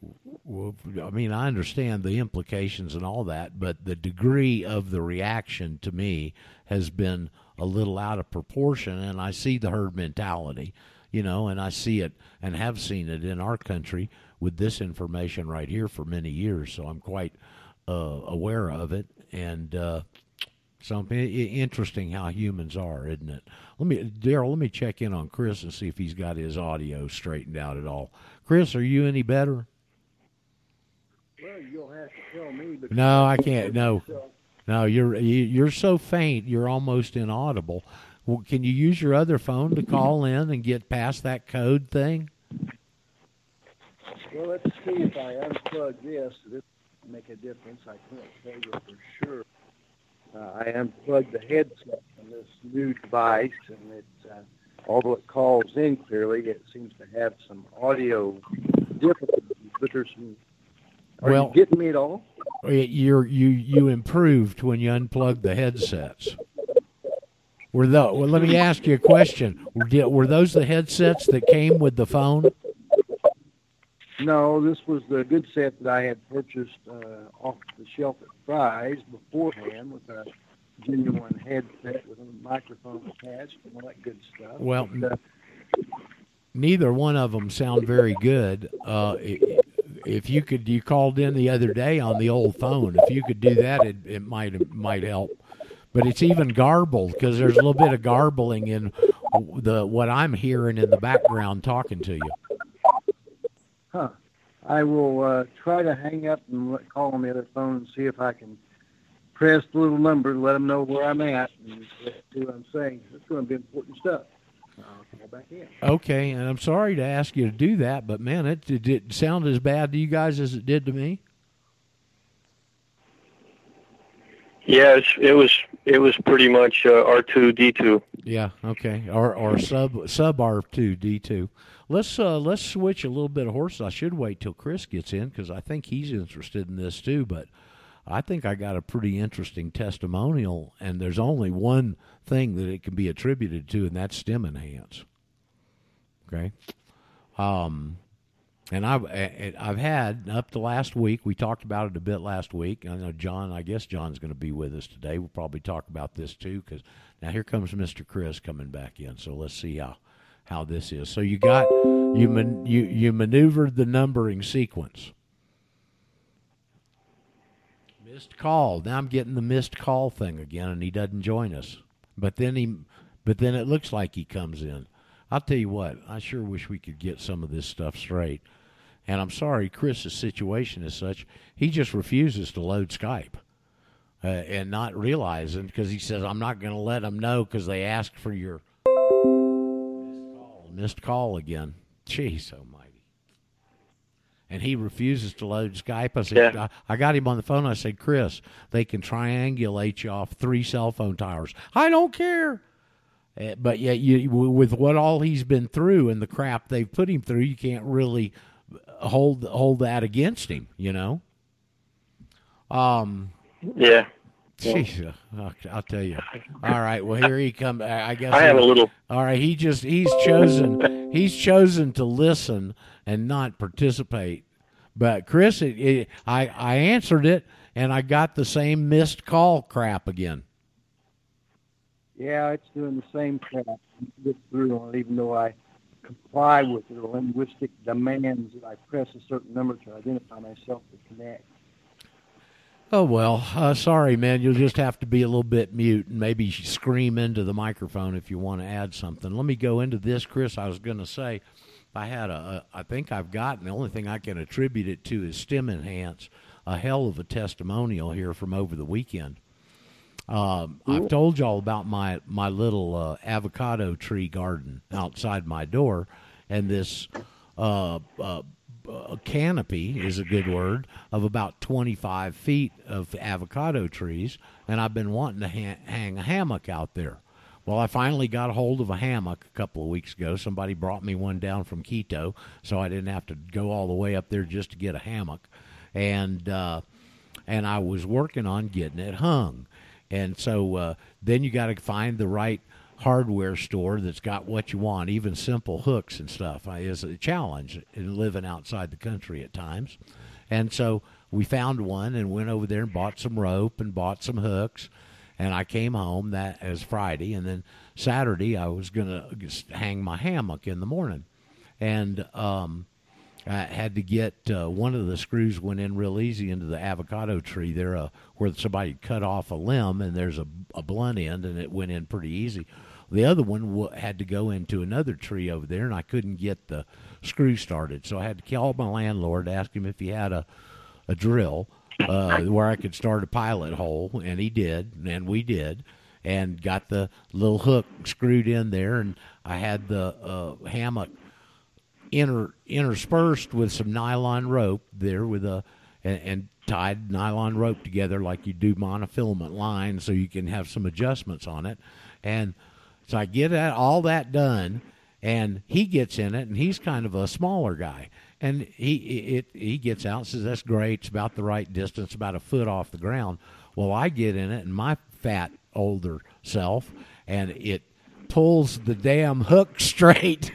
I mean, I understand the implications and all that, but the degree of the reaction to me has been a little out of proportion, and I see the herd mentality, you know, and I see it and have seen it in our country with this information right here for many years, so I'm quite aware of it, and uh, so i- i- interesting how humans are, isn't it? Let me, Daryl, let me check in on Chris and see if he's got his audio straightened out at all. Chris, are you any better? Well, you'll have to tell me. Because No, I can't. No, no, you're you- you're so faint, you're almost inaudible. Well, can you use your other phone to call in and get past that code thing? well, let's see if I unplug this. This make a difference. I can't tell you for sure. Uh, I unplugged the headset from this new device, and it, uh, although it calls in clearly, it seems to have some audio difficulties. But there's some. Are Well- you getting me at all? You're you you improved when you unplugged the headsets. were the, well, let me ask you a question. Were, were those the headsets that came with the phone? No, this was the good set that I had purchased uh, off the shelf at Fry's beforehand with a genuine headset with a microphone attached and all that good stuff. Well, But, uh, neither one of them sound very good. Uh, if you could, you called in the other day on the old phone. If you could do that, it, it might it might help. But it's even garbled because there's a little bit of garbling in the what I'm hearing in the background talking to you. Huh. I will uh, try to hang up and let, call on the other phone and see if I can press the little number to let them know where I'm at and see what I'm saying. It's going to be important stuff. I'll call back in. Okay, and I'm sorry to ask you to do that, but man, it did it sound as bad to you guys as it did to me. Yeah, it's, it was it was pretty much uh, R two D two. Yeah. Okay. Or or sub sub R two D two. Let's uh let's switch a little bit of horses. I should wait till Chris gets in because I think he's interested in this too. But I think I got a pretty interesting testimonial, and there's only one thing that it can be attributed to, and that's StemEnhance. Okay. Um, and I've I've had up to last week. We talked about it a bit last week. I know John. I guess John's going to be with us today. We'll probably talk about this too. Because now here comes Mister Chris coming back in. So let's see how how this is. So you got you man, you you maneuvered the numbering sequence. Missed call. Now I'm getting the missed call thing again, and he doesn't join us. But then he, but then it looks like he comes in. I'll tell you what. I sure wish we could get some of this stuff straight. And I'm sorry, Chris's situation is such he just refuses to load Skype, uh, and not realizing because he says I'm not going to let them know because they asked for your missed call, again. Jeez Almighty! And he refuses to load Skype. I said Yeah. I, I got him on the phone. I said, Chris, they can triangulate you off three cell phone towers. I don't care. Uh, but yet, you with what all he's been through and the crap they've put him through, you can't really hold hold that against him. You know. Um. Yeah, Jeez, I'll, I'll tell you. All right. Well, here he comes. I guess. I have a little. All right. He just he's chosen he's chosen to listen and not participate. But Chris, it, it, I I answered it and I got the same missed call crap again. Yeah, it's doing the same crap. Get through on it, even though I comply with the linguistic demands that I press a certain number to identify myself to connect. Oh well, uh, sorry, man. You'll just have to be a little bit mute and maybe scream into the microphone if you want to add something. Let me go into this, Chris. I was going to say, I had a, a, I think I've gotten the only thing I can attribute it to is StemEnhance. A hell of a testimonial here from over the weekend. Um, I've told y'all about my my little uh, avocado tree garden outside my door, and this uh, uh, canopy is a good word of about 25 feet of avocado trees, and I've been wanting to ha- hang a hammock out there. Well, I finally got a hold of a hammock a couple of weeks ago. Somebody brought me one down from Quito, so I didn't have to go all the way up there just to get a hammock, and uh, and I was working on getting it hung. And so uh, then you got to find the right hardware store that's got what you want. Even simple hooks and stuff uh, is a challenge in living outside the country at times. And so we found one and went over there and bought some rope and bought some hooks. And I came home that as Friday, and then Saturday I was gonna hang my hammock in the morning, and um, I had to get uh, one of the screws went in real easy into the avocado tree there, uh, where somebody cut off a limb and there's a, a blunt end, and it went in pretty easy. The other one had to go into another tree over there, and I couldn't get the screw started, so I had to call my landlord, ask him if he had a a drill uh, where I could start a pilot hole, and he did, and we did, and got the little hook screwed in there, and I had the uh, hammock inter, interspersed with some nylon rope there with a and, and tied nylon rope together like you do monofilament lines so you can have some adjustments on it and so I get that all that done and he gets in it and he's kind of a smaller guy. And he it he gets out and says that's great. It's about the right distance about a foot off the ground. Well I get in it and my fat older self and it pulls the damn hook straight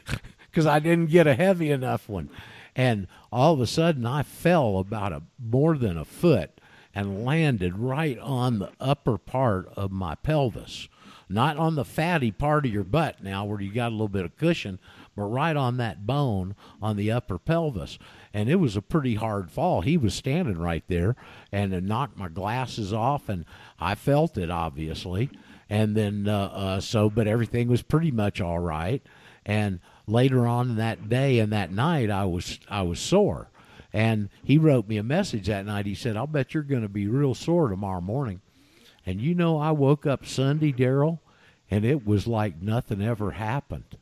because I didn't get a heavy enough one. And all of a sudden, I fell about a more than a foot and landed right on the upper part of my pelvis, not on the fatty part of your butt now where you got a little bit of cushion, but right on that bone on the upper pelvis. And it was a pretty hard fall. He was standing right there and it knocked my glasses off, and I felt it obviously. And then, uh, uh, so, but everything was pretty much all right. And later on that day and that night, I was I was sore, and he wrote me a message that night. He said, "I'll bet you're going to be real sore tomorrow morning." And you know, I woke up Sunday, Daryl, and it was like nothing ever happened.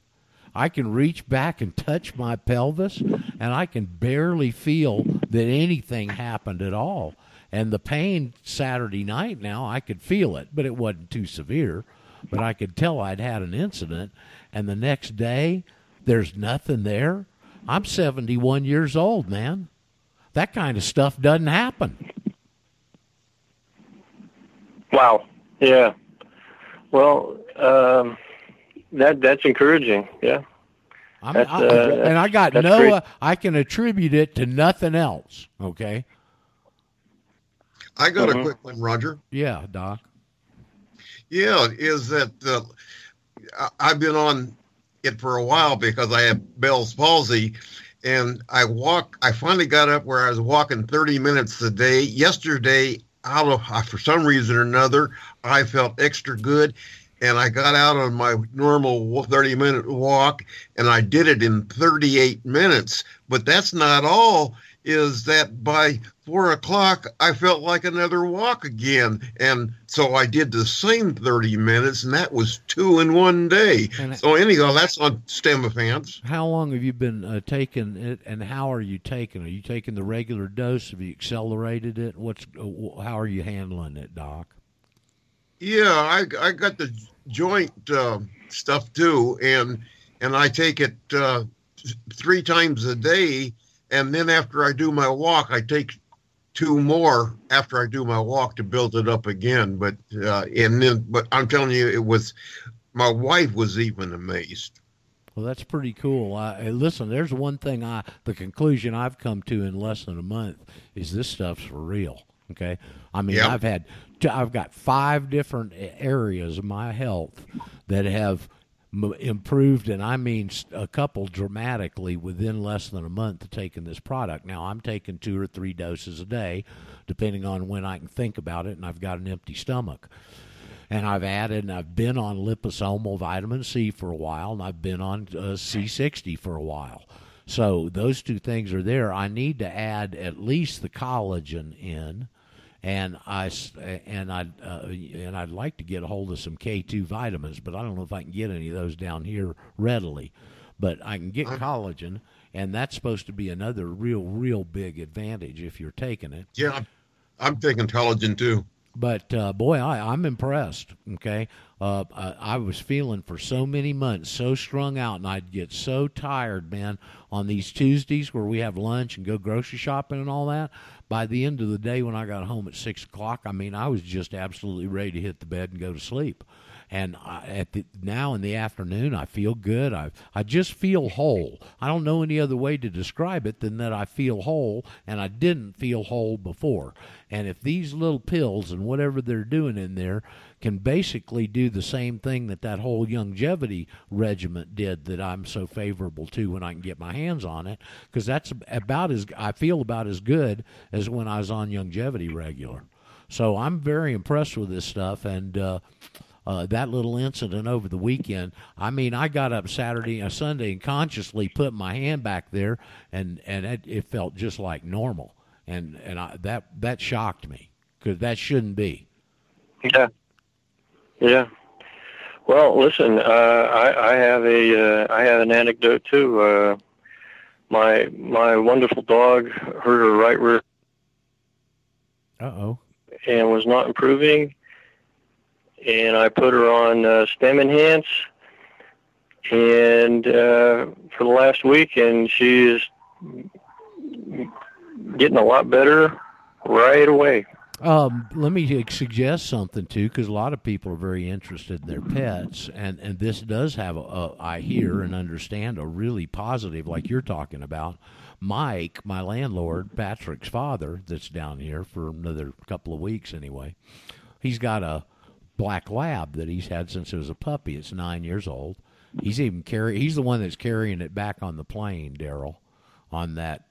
I can reach back and touch my pelvis, and I can barely feel that anything happened at all. And the pain Saturday night now, I could feel it, but it wasn't too severe. But I could tell I'd had an incident. And the next day, there's nothing there. I'm 71 years old, man. That kind of stuff doesn't happen. Wow. Yeah. Well, um, that that's encouraging. Yeah. I'm, I- uh, and I got no. great. Uh, I can attribute it to nothing else. Okay. I got Mhm. a quick one, Roger. Yeah, Doc. Yeah, is that uh, I've been on it for a while because I have Bell's palsy, and I walk. I finally got up where I was walking 30 minutes a day. Yesterday, out of uh, for some reason or another, I felt extra good, and I got out on my normal 30 minute walk, and I did it in 38 minutes. But that's not all. Is that by four o'clock I felt like another walk again, and so I did the same 30 minutes, and that was two in one day. And- So anyhow, that's on StemEnhance. How long have you been uh, taking it, and how are you taking? it? Are you taking the regular dose? Have you accelerated it? What's uh, how are you handling it, Doc? Yeah, I I got the joint uh, stuff too, and and I take it uh, three times a day, and then after I do my walk, I take two more after I do my walk to build it up again. But uh, and then, but I'm telling you, it was my wife was even amazed. Well, that's pretty cool. I, hey, listen, there's one thing I the conclusion I've come to in less than a month is this stuff's for real. Okay, I mean Yeah. I've had I've got five different areas of my health that have m- improved, and I mean a couple dramatically within less than a month of taking this product. Now I'm taking two or three doses a day, depending on when I can think about it, and I've got an empty stomach and I've added and I've been on liposomal vitamin C for a while, and I've been on uh, C60 for a while. So those two things are there. I need to add at least the collagen in, and I and I uh, and I'd like to get a hold of some K2 vitamins, but I don't know if I can get any of those down here readily. But I can get collagen, and that's supposed to be another real, real big advantage if you're taking it. Yeah, I'm, I'm taking collagen too. But uh, boy, I, I'm impressed. Okay, uh, I, I was feeling for so many months so strung out, and I'd get so tired, man, on these Tuesdays where we have lunch and go grocery shopping and all that. By the end of the day, when I got home at six o'clock, I mean, I was just absolutely ready to hit the bed and go to sleep. And I, at the, now in the afternoon, I feel good. I I just feel whole. I don't know any other way to describe it than that I feel whole, and I didn't feel whole before. And if these little pills and whatever they're doing in there can basically do the same thing that that whole longevity regiment did that I'm so favorable to when I can get my hands on it, because that's about as I feel about as good as when I was on longevity regular. So I'm very impressed with this stuff, and uh, uh, that little incident over the weekend. I mean, I got up Saturday and Sunday and consciously put my hand back there, and and it, it felt just like normal, and and I, that that shocked me because that shouldn't be. Yeah. Yeah. Well, listen, uh, I, I have a, uh, I have an anecdote too. Uh, my, my wonderful dog hurt her right rear Uh oh. and was not improving. And I put her on uh, Stem Enhance, and uh, for the last week, and she's getting a lot better right away. Um, let me suggest something too, because a lot of people are very interested in their pets, and and this does have a, a I hear and understand a really positive, like you're talking about. Mike, my landlord, Patrick's father, that's down here for another couple of weeks anyway. He's got a black lab that he's had since it was a puppy. It's nine years old. He's even carry. He's the one that's carrying it back on the plane, Daryl, on that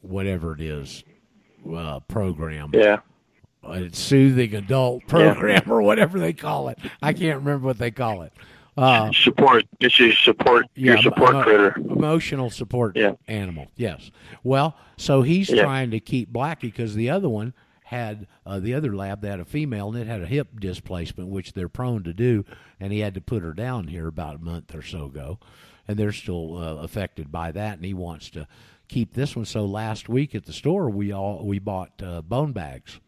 whatever it is uh, program. Yeah. Uh, it's soothing adult program or whatever they call it. I can't remember what they call it. Uh, support. It's your support. yeah, your support emo- critter. Emotional support Yeah. animal. Yes. Well, so he's Yeah. trying to keep Blackie because the other one had uh, the other lab that had a female and it had a hip displacement, which they're prone to do, and he had to put her down here about a month or so ago, and they're still uh, affected by that, and he wants to keep this one. So last week at the store, we all we bought uh, bone bags.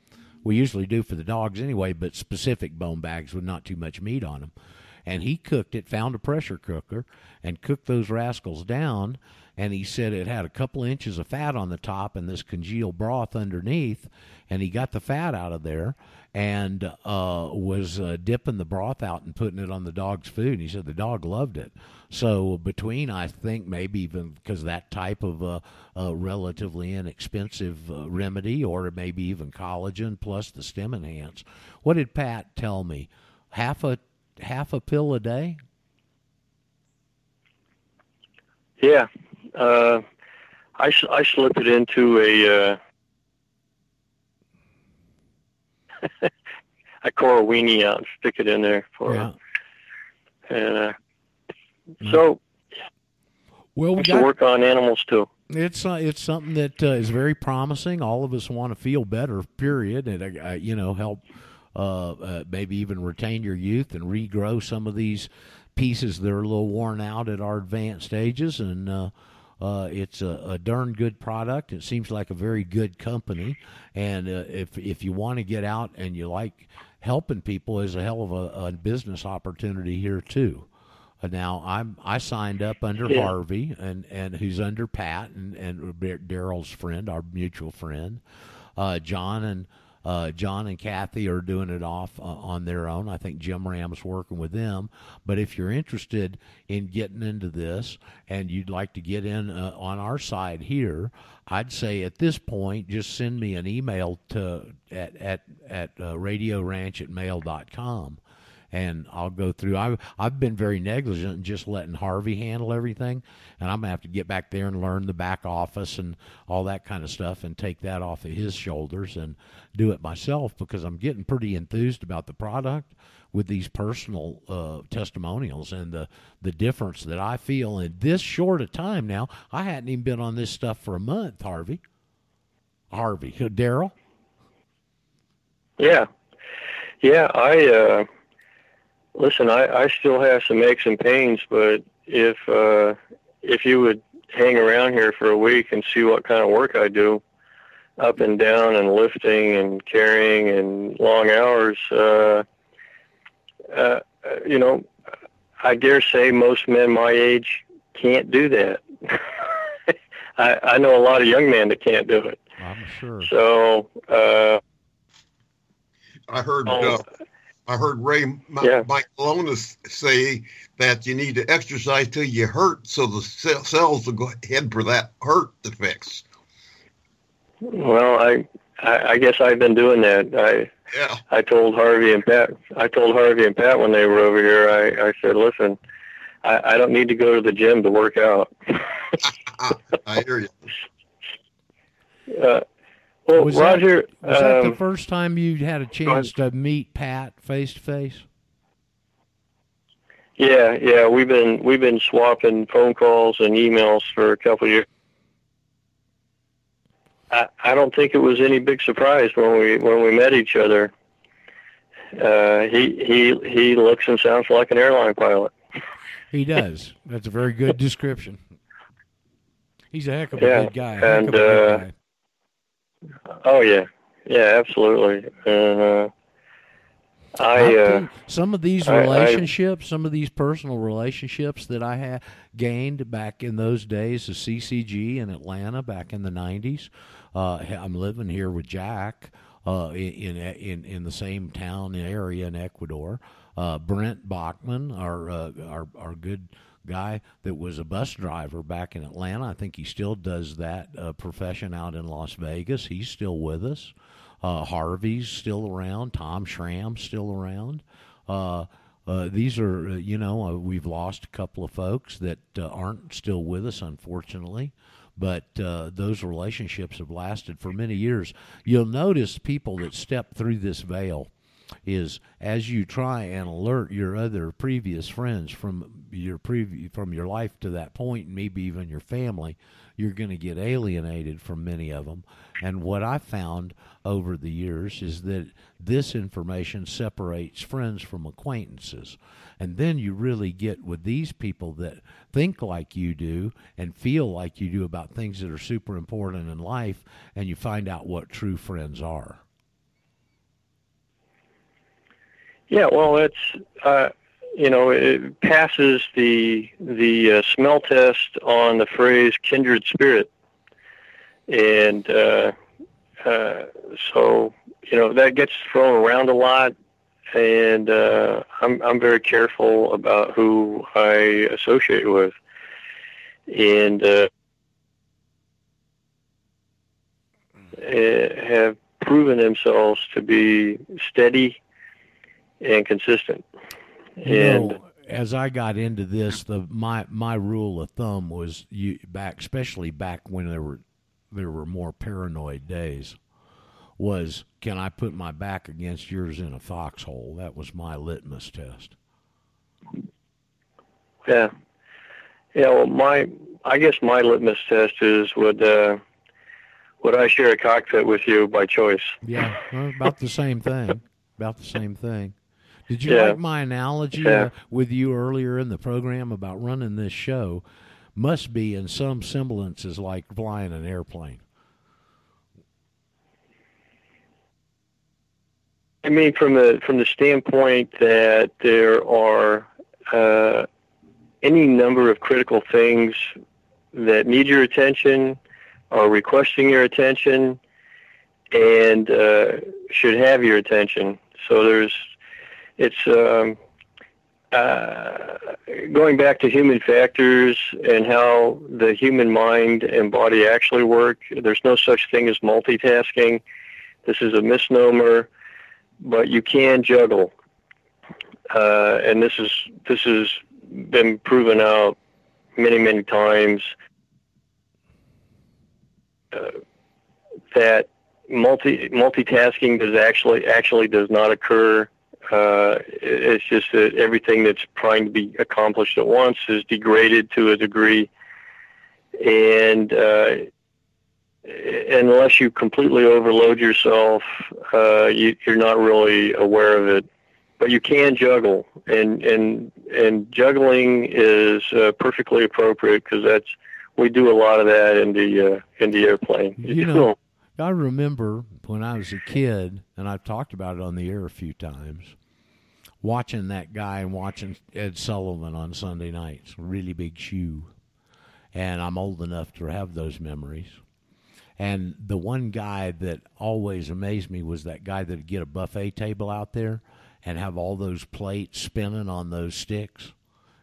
We usually do for the dogs anyway, but specific bone bags with not too much meat on them. And he cooked it, found a pressure cooker, and cooked those rascals down. And he said it had a couple inches of fat on the top and this congealed broth underneath. And he got the fat out of there and uh, was uh, dipping the broth out and putting it on the dog's food. And he said the dog loved it. So between, I think maybe even because that type of uh, uh, relatively inexpensive uh, remedy, or maybe even collagen plus the StemEnhance. What did Pat tell me? Half a half a pill a day. Yeah. Uh, I, I slip it into a. Uh, I core a weenie out and stick it in there for Yeah. And uh, so Well, we got work on animals too. It's uh, it's something that uh, is very promising. All of us want to feel better. Period, and uh, you know help uh, uh, maybe even retain your youth and regrow some of these pieces that are a little worn out at our advanced ages. And uh, it's a, a darn good product. It seems like a very good company. And uh, if if you want to get out and you like helping people, is a hell of a, a business opportunity here too. Uh, Now I'm I signed up under Yeah. Harvey and and who's under Pat and and Daryl's friend, our mutual friend, uh, John and uh, John and Kathy are doing it off uh, on their own. I think Jim Ram's working with them. But if you're interested in getting into this and you'd like to get in uh, on our side here, I'd say at this point just send me an email to at at at uh, radioranch at mail.com and I'll go through. I've I've been very negligent in just letting Harvey handle everything, and I'm gonna have to get back there and learn the back office and all that kind of stuff, and take that off of his shoulders and do it myself because I'm getting pretty enthused about the product with these personal uh, testimonials and the the difference that I feel in this short a time. Now I hadn't even been on this stuff for a month, Harvey. Harvey, Daryl. Yeah, yeah. I uh, listen. I, I still have some aches and pains, but if uh, if you would hang around here for a week and see what kind of work I do, up and down and lifting and carrying and long hours, uh, uh, you know, I dare say most men my age can't do that. I, I know a lot of young men that can't do it. I'm sure. So. Uh, I heard uh, I heard Ray Yeah. Mike Malonis say that you need to exercise till you hurt, so the cells will go ahead for that hurt to fix. Well, I, I I guess I've been doing that. I Yeah, I told Harvey and Pat. I told Harvey and Pat when they were over here. I I said, listen, I I don't need to go to the gym to work out. I hear you. Uh, well, Was that- Roger, Was that the um, first time you had a chance to meet Pat face to face? yeah, yeah, we've been we've been swapping phone calls and emails for a couple of years. I I don't think it was any big surprise when we when we met each other. Uh, he he he looks and sounds like an airline pilot. He does. That's a very good description. He's a heck of a Yeah, good guy. And, of a good uh, guy. Oh yeah, yeah, absolutely. And uh, I uh, some of these I- I- relationships, some of these personal relationships that I had gained back in those days of CCG in Atlanta back in the '90s. Uh, I'm living here with Jack. uh, in, in in the same town area in Ecuador. Uh, Brent Bachman, our, uh, our our good guy that was a bus driver back in Atlanta. I think he still does that uh, profession out in Las Vegas. He's still with us. Uh, Harvey's still around. Tom Schramm's still around. Uh, uh, these are, uh, you know, uh, we've lost a couple of folks that aren't still with us, unfortunately, but uh, those relationships have lasted for many years. You'll notice people that step through this veil is as you try and alert your other previous friends from your from your life to that point, and maybe even your family, you're going to get alienated from many of them. And what I found over the years is that this information separates friends from acquaintances. And then you really get with these people that think like you do and feel like you do about things that are super important in life, and you find out what true friends are. Yeah, well, it's uh, you know it passes the the uh, smell test on the phrase kindred spirit, and uh, uh, so you know that gets thrown around a lot, and uh, I'm I'm very careful about who I associate with, and uh, eh, have proven themselves to be steady and consistent. You And know, as I got into this, the my my rule of thumb was you back, especially back when there were there were more paranoid days, was can I put my back against yours in a foxhole? That was my litmus test. yeah, yeah. Well, my I guess my litmus test is would uh, would I share a cockpit with you by choice? Yeah, well, about the same thing. About the same thing. Did you Yeah. like my analogy Yeah. uh, with you earlier in the program about running this show? Must be in some semblance is like flying an airplane. I mean, from the from the standpoint that there are uh, any number of critical things that need your attention, are requesting your attention, and uh, should have your attention. So there's, it's um, uh, going back to human factors and how the human mind and body actually work. There's no such thing as multitasking. This is a misnomer but you can juggle. Uh, and this is this has been proven out many many times uh, that multi multitasking does actually actually does not occur. Uh, it's just that everything that's trying to be accomplished at once is degraded to a degree, and uh, unless you completely overload yourself, uh, you, you're not really aware of it. But you can juggle, and and and juggling is uh, perfectly appropriate because that's we do a lot of that in the uh, in the airplane. You know, I remember when I was a kid, and I've talked about it on the air a few times, watching that guy and watching Ed Sullivan on Sunday nights, really big shoe. And I'm old enough to have those memories. And the one guy that always amazed me was that guy that'd get a buffet table out there and have all those plates spinning on those sticks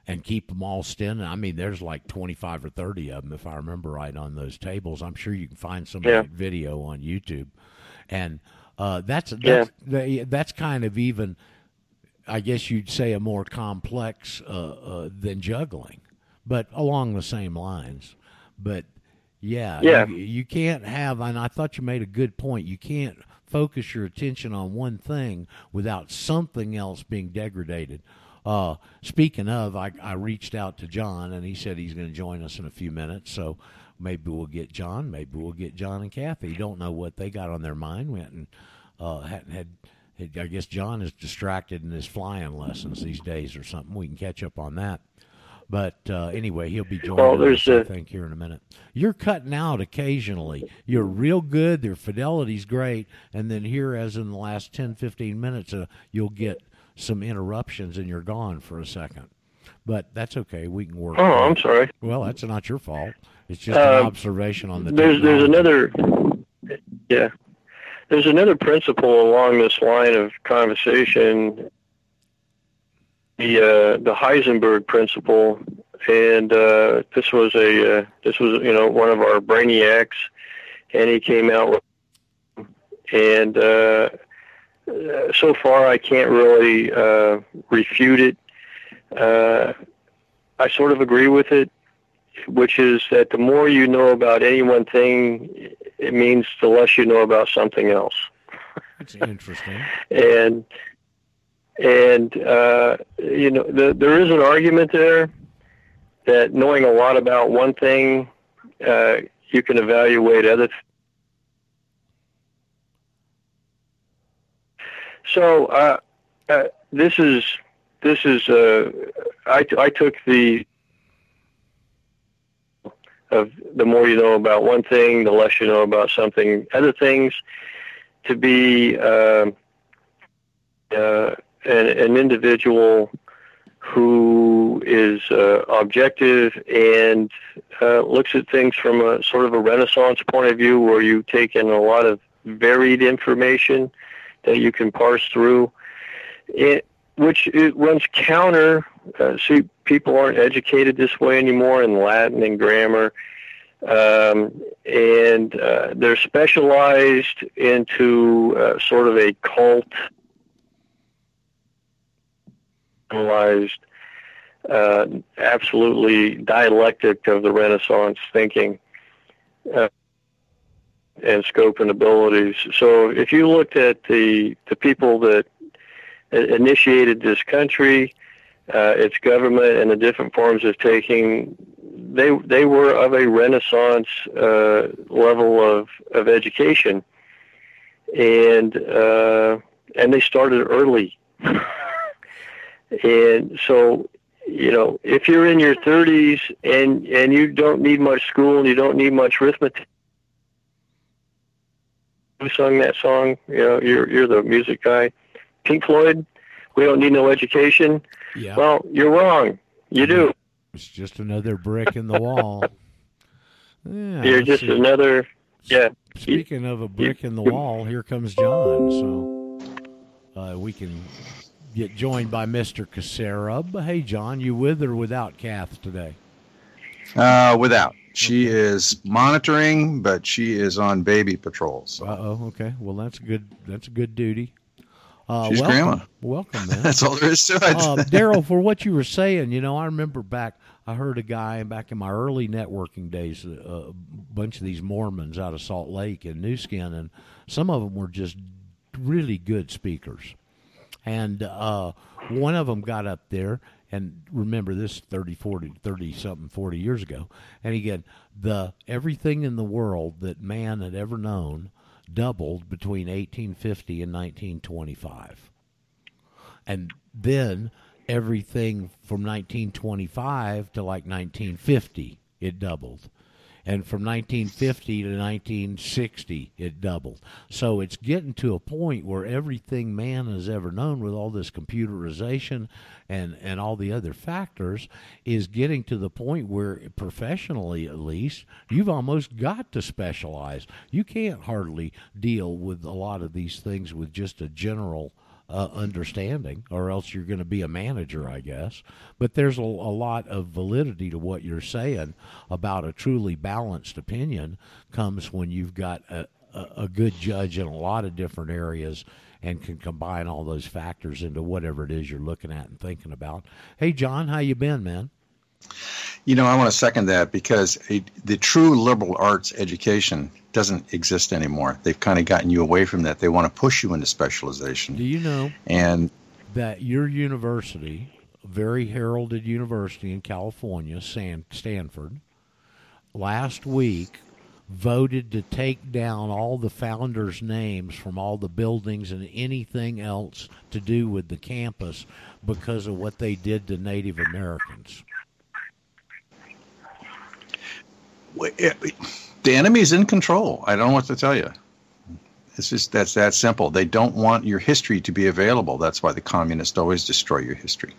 and keep them all spinning. I mean, there's like 25 or 30 of them, if I remember right, on those tables. I'm sure you can find some Yeah. video on YouTube. And uh, that's Yeah. that's that's kind of even, I guess you'd say, a more complex uh, uh, than juggling, but along the same lines. But yeah, Yeah. You, you can't have, and I thought you made a good point. You can't focus your attention on one thing without something else being degraded. Uh, speaking of, I, I reached out to John, and he said he's going to join us in a few minutes. So maybe we'll get John. Maybe we'll get John and Kathy. Don't know what they got on their mind. We hadn't, uh, hadn't had. I guess John is distracted in his flying lessons these days or something. We can catch up on that. But uh, anyway, he'll be joining Well, us, there's I a- think, here in a minute. You're cutting out occasionally. You're real good. Your fidelity's great. And then here, as in the last 10, 15 minutes, uh, you'll get some interruptions and you're gone for a second. But that's okay. We can work. Oh, I'm it. sorry. Well, that's not your fault. It's just an Um, observation on the There's there's another, yeah. There's another principle along this line of conversation, the uh, the Heisenberg principle, and uh, this was a uh, this was you know one of our brainiacs, and he came out with, and uh, so far I can't really uh, refute it. Uh, I sort of agree with it, which is that the more you know about any one thing, it means the less you know about something else. That's interesting. and and uh, you know, the, there is an argument there that knowing a lot about one thing, uh, you can evaluate other. Th- so uh, uh, this is this is uh, I, I took the of the more you know about one thing, the less you know about something other things to be uh, uh, an, an individual who is uh, objective and uh, looks at things from a sort of a renaissance point of view where you take in a lot of varied information that you can parse through. It, which it runs counter uh, see people aren't educated this way anymore in latin and grammar um, and uh, they're specialized into uh, sort of a cult analyzed, uh, absolutely dialectic of the Renaissance thinking uh, and scope and abilities. So if you looked at the the people that initiated this country, uh, its government, and the different forms of taking, they they were of a Renaissance uh, level of of education, and uh, and they started early. And so, you know, if you're in your 30s and and you don't need much school and you don't need much arithmetic, who sung that song? You know, you're you're the music guy. Pink Floyd. We don't need no education. Yeah. Well, you're wrong. You do. It's just another brick in the wall. Yeah, you're just see. another. Yeah. Speaking of a brick in the wall, here comes John. So uh, we can get joined by Mr. Kacarab. Hey, John, you with or without Kath today? Uh, without. She is monitoring, but she is on baby patrol. So Uh oh. Okay. Well, that's good. That's a good duty. Uh, She's welcome. grandma. Welcome, man. that's all there is to it. uh, Daryl, for what you were saying, you know, I remember back. I heard a guy back in my early networking days, uh, a bunch of these Mormons out of Salt Lake and Nu Skin, and some of them were just really good speakers. And uh, one of them got up there, and remember this 30, 40, 30 something, 40 years ago, and he said, the everything in the world that man had ever known doubled between 1850 and 1925 and then everything from 1925 to like 1950 it doubled and from 1950 to 1960 it doubled. So it's getting to a point where everything man has ever known with all this computerization and and all the other factors is getting to the point where professionally at least you've almost got to specialize. You can't hardly deal with a lot of these things with just a general uh, understanding, or else you're going to be a manager, I guess. But there's a, a lot of validity to what you're saying about a truly balanced opinion comes when you've got a, a, a good judge in a lot of different areas and can combine all those factors into whatever it is you're looking at and thinking about. Hey, John, how you been, man? You know, I want to second that because a, the true liberal arts education doesn't exist anymore. They've kind of gotten you away from that. They want to push you into specialization. Do you know And that your university, very heralded university in California, San, Stanford, last week voted to take down all the founders' names from all the buildings and anything else to do with the campus because of what they did to Native Americans. w- it- the enemy's in control. I don't know what to tell you. It's just that's that simple. They don't want your history to be available. That's why the communists always destroy your history.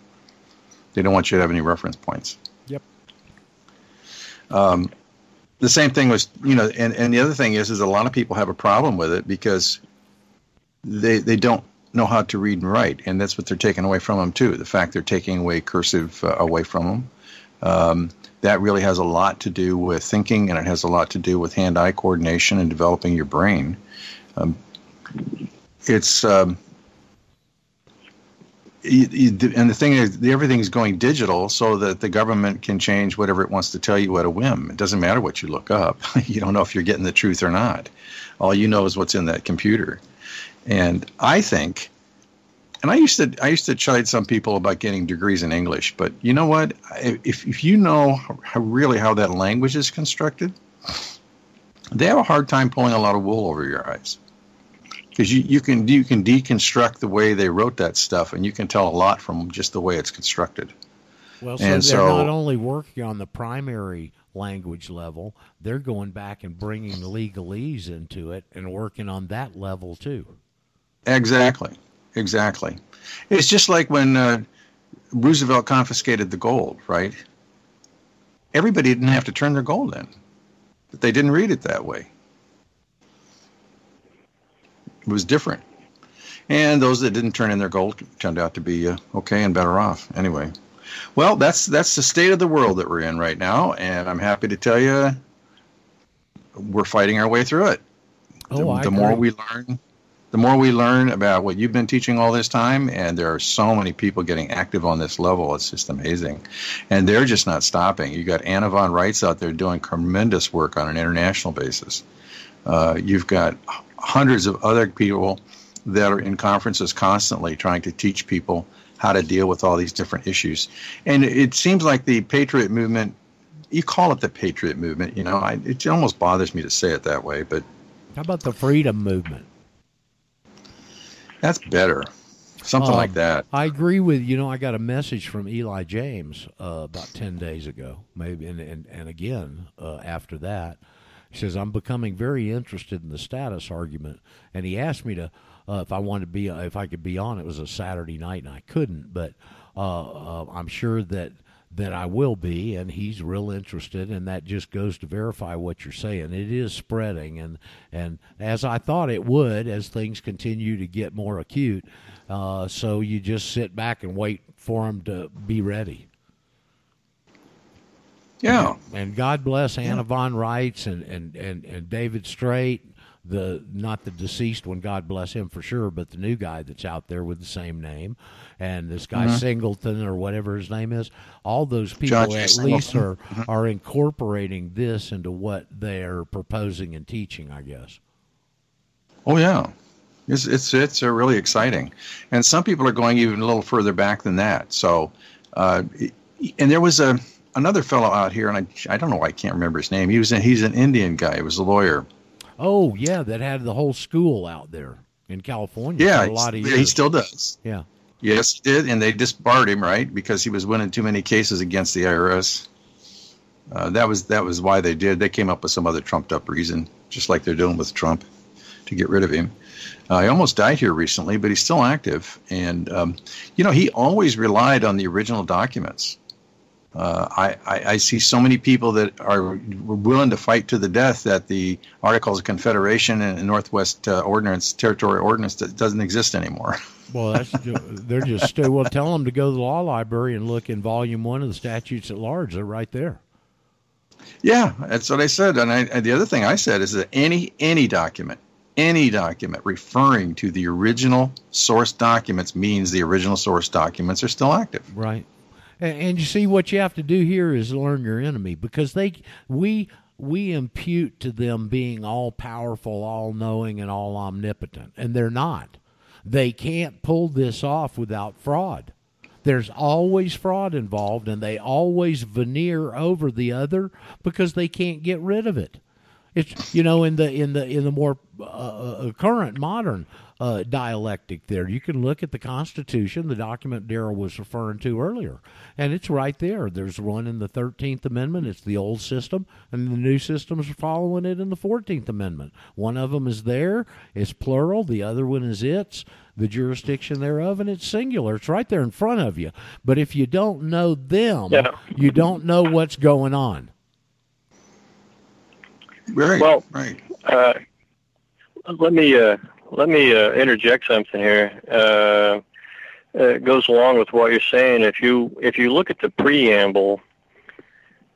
They don't want you to have any reference points. Yep. Um, the same thing was, you know, and, and the other thing is, is a lot of people have a problem with it because they they don't know how to read and write, and that's what they're taking away from them too. The fact they're taking away cursive uh, away from them. Um, that really has a lot to do with thinking, and it has a lot to do with hand-eye coordination and developing your brain. Um, it's um, you, you, and the thing is, everything's going digital so that the government can change whatever it wants to tell you at a whim. It doesn't matter what you look up. you don't know if you're getting the truth or not. All you know is what's in that computer. And I think, and I used to, I used to chide some people about getting degrees in English, but you know what? If if you know how, really how that language is constructed, they have a hard time pulling a lot of wool over your eyes because you, you can you can deconstruct the way they wrote that stuff, and you can tell a lot from just the way it's constructed. Well, so and they're so, not only working on the primary language level, they're going back and bringing legalese into it and working on that level too. Exactly, exactly. It's just like when uh, Roosevelt confiscated the gold, right? Everybody didn't have to turn their gold in, but they didn't read it that way. It was different. And those that didn't turn in their gold turned out to be uh, okay and better off. Anyway, well, that's that's the state of the world that we're in right now, and I'm happy to tell you we're fighting our way through it. Oh, the, I the agree. more we learn, the more we learn about what you've been teaching all this time, and there are so many people getting active on this level. It's just amazing, and they're just not stopping. You've got Anna von Reitz out there doing tremendous work on an international basis. Uh, you've got hundreds of other people that are in conferences constantly trying to teach people how to deal with all these different issues. And it seems like the patriot movement, you call it the patriot movement, you know, I, it almost bothers me to say it that way, but. How about the freedom movement? That's better. Something um, like that. I agree with you know I got a message from Eli James uh, about ten days ago, maybe, and and, and again uh, after that, he says, I'm becoming very interested in the status argument. And he asked me to, uh, if I wanted to be, uh, if I could be on. It was a Saturday night and I couldn't, but uh, uh, I'm sure that that I will be, and he's real interested, and that just goes to verify what you're saying. It is spreading, and and as I thought it would, as things continue to get more acute. Uh, so you just sit back and wait for them to be ready. Yeah. And God bless Anna yeah. von Reitz and, and, and, and David Straight, the not the deceased one, God bless him for sure, but the new guy that's out there with the same name, and this guy mm-hmm. Singleton or whatever his name is. All those people at least are mm-hmm. are incorporating this into what they're proposing and teaching. I guess. Oh yeah, it's it's it's uh, really exciting, and some people are going even a little further back than that. So, uh, and there was a another fellow out here, and I, I don't know why I can't remember his name. He was in, he's an Indian guy. He was a lawyer. Oh yeah, that had the whole school out there in California. Yeah, a lot of years. he still does. Yeah. Yes, he did, and they disbarred him right because he was winning too many cases against the IRS. Uh, that was that was why they did. They came up with some other trumped up reason, just like they're doing with Trump, to get rid of him. Uh, he almost died here recently, but he's still active. And um, you know, he always relied on the original documents. Uh, I, I, I, see so many people that are willing to fight to the death that the Articles of Confederation and Northwest uh, Ordinance, Territory Ordinance, that doesn't exist anymore. well, that's they're just well. Tell them to go to the law library and look in Volume One of the statutes at large. They're right there. Yeah, that's what I said. And, I, and the other thing I said is that any any document, any document referring to the original source documents means the original source documents are still active. Right. And you see, what you have to do here is learn your enemy because they we we impute to them being all powerful, all knowing, and all omnipotent, and they're not. They can't pull this off without fraud. There's always fraud involved, and they always veneer over the other because they can't get rid of it. It's you know in the in the in the more uh, uh current modern uh, dialectic there. You can look at the Constitution, the document Daryl was referring to earlier, and it's right there. There's one in the 13th Amendment, it's the old system, and the new systems are following it in the 14th Amendment. One of them is there, it's plural, the other one is its, the jurisdiction thereof, and it's singular. It's right there in front of you. But if you don't know them, yeah. you don't know what's going on. Right. Well, right. Uh, let me uh, let me uh, interject something here. Uh, it goes along with what you're saying. If you if you look at the preamble,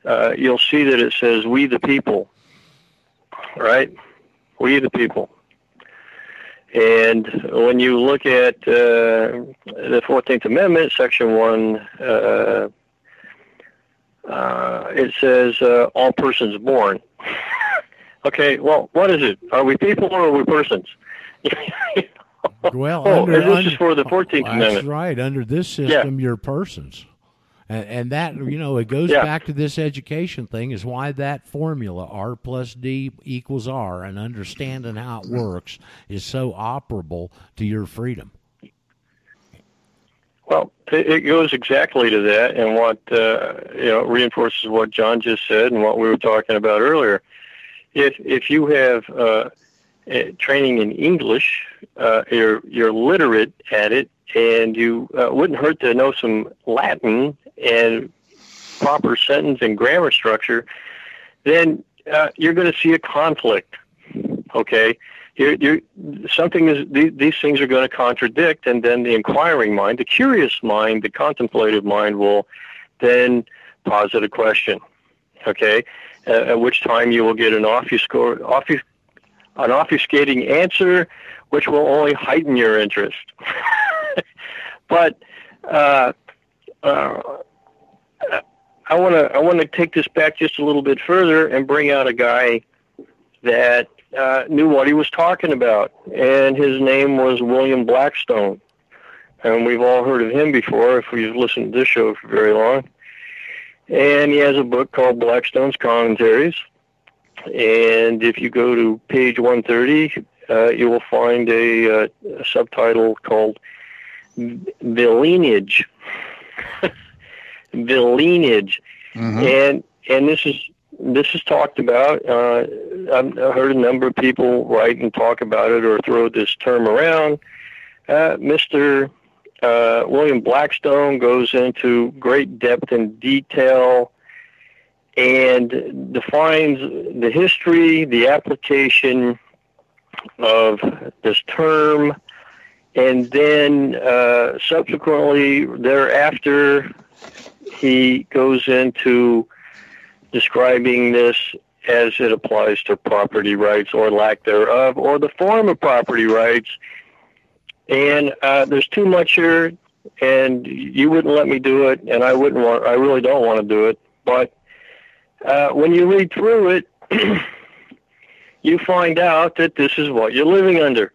uh, you'll see that it says "We the people," right? We the people. And when you look at uh, the Fourteenth Amendment, Section One, uh, uh, it says uh, all persons born. okay, well, what is it? Are we people or are we persons? Well, oh, under, this under- is for the Fourteenth That's Amendment. right. Under this system, you're persons. And, and that, you know, it goes Yeah. back to this education thing is why that formula, R plus D equals R, and understanding how it works is so operable to your freedom. Well, it, goes exactly to that, and what uh, you know reinforces what John just said and what we were talking about earlier. If if you have uh, training in English, uh, you're you're literate at it, and you uh, wouldn't hurt to know some Latin and proper sentence and grammar structure. Then uh, you're going to see a conflict. Okay, you're, you're, something is these, these things are going to contradict, and then the inquiring mind, the curious mind, the contemplative mind will then posit a question. Okay, uh, at which time you will get an offusco- offus- an obfuscating answer, which will only heighten your interest. but uh, uh, I want to I want to take this back just a little bit further and bring out a guy that uh, knew what he was talking about, and his name was William Blackstone. And we've all heard of him before if we've listened to this show for very long. And he has a book called Blackstone's Commentaries. And if you go to page 130, uh, you will find a, uh, a subtitle called The Lineage. the Lineage Mhm. and and this is this is talked about. Uh, I've I've heard a number of people write and talk about it or throw this term around. Uh, Mr. Uh, William Blackstone goes into great depth and detail and defines the history, the application of this term, and then uh, subsequently thereafter he goes into describing this as it applies to property rights or lack thereof, or the form of property rights. And uh, there's too much here, and you wouldn't let me do it, and I wouldn't want. I really don't want to do it. But uh, when you read through it, you find out that this is what you're living under.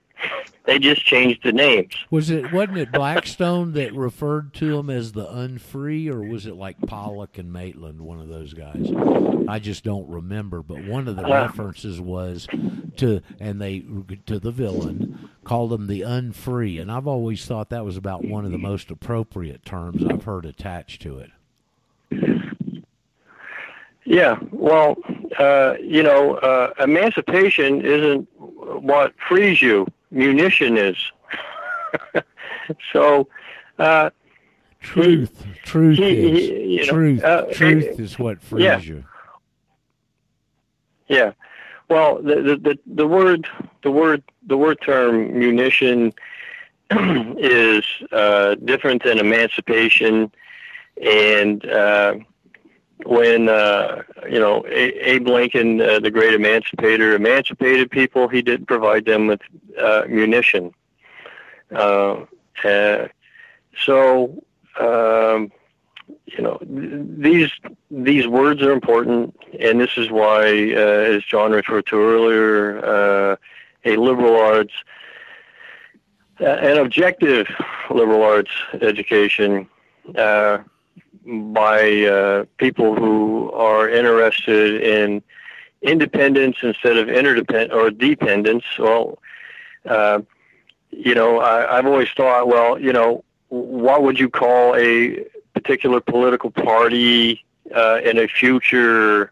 They just changed the names. Was it wasn't it Blackstone that referred to them as the unfree, or was it like Pollock and Maitland, one of those guys? I just don't remember. But one of the Uh. references was to, and they to the villein called them the unfree, and I've always thought that was about one of the most appropriate terms I've heard attached to it. Yeah, well, uh, you know, uh, emancipation isn't what frees you. Munition is. so, uh, Truth, truth he- is he- you know, truth. uh, truth is what frees yeah. you. yeah, well, the, the the the word the word the word term munition is uh, different than emancipation, and uh, when uh, you know Abe Lincoln, uh, the great emancipator, emancipated people, he didn't provide them with uh, munition. Uh, uh, so um, you know th- these these words are important, and this is why, uh, as John referred to earlier, uh, a liberal arts, an objective liberal arts education. Uh, by uh, people who are interested in independence instead of interdependence or dependence. Well, uh, you know, I, I've always thought, well, you know, what would you call a particular political party uh, in a future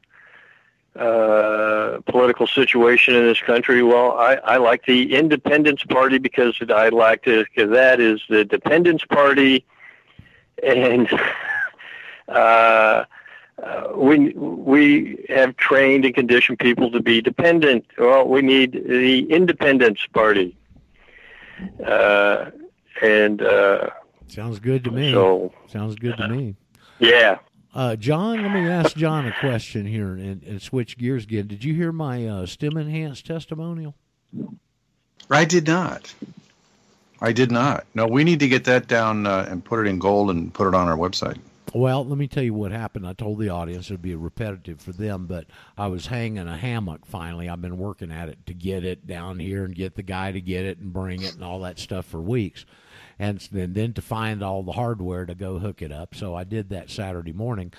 uh, political situation in this country? Well, I, I like the Independence Party because I like to, because that is the Dependence Party, and uh, uh, we we have trained and conditioned people to be dependent. Well, we need the Independence Party, uh, and uh, Sounds good to me. so Sounds good to me. yeah. Uh, John, let me ask John a question here and, and switch gears again. Did you hear my uh, stem enhanced testimonial? I did not. I did not. No, we need to get that down uh, and put it in gold and put it on our website. Well, let me tell you what happened. I told the audience it'd be repetitive for them, but I was hanging a hammock finally. I've been working at it to get it down here and get the guy to get it and bring it and all that stuff for weeks. And then, then to find all the hardware to go hook it up. So I did that Saturday morning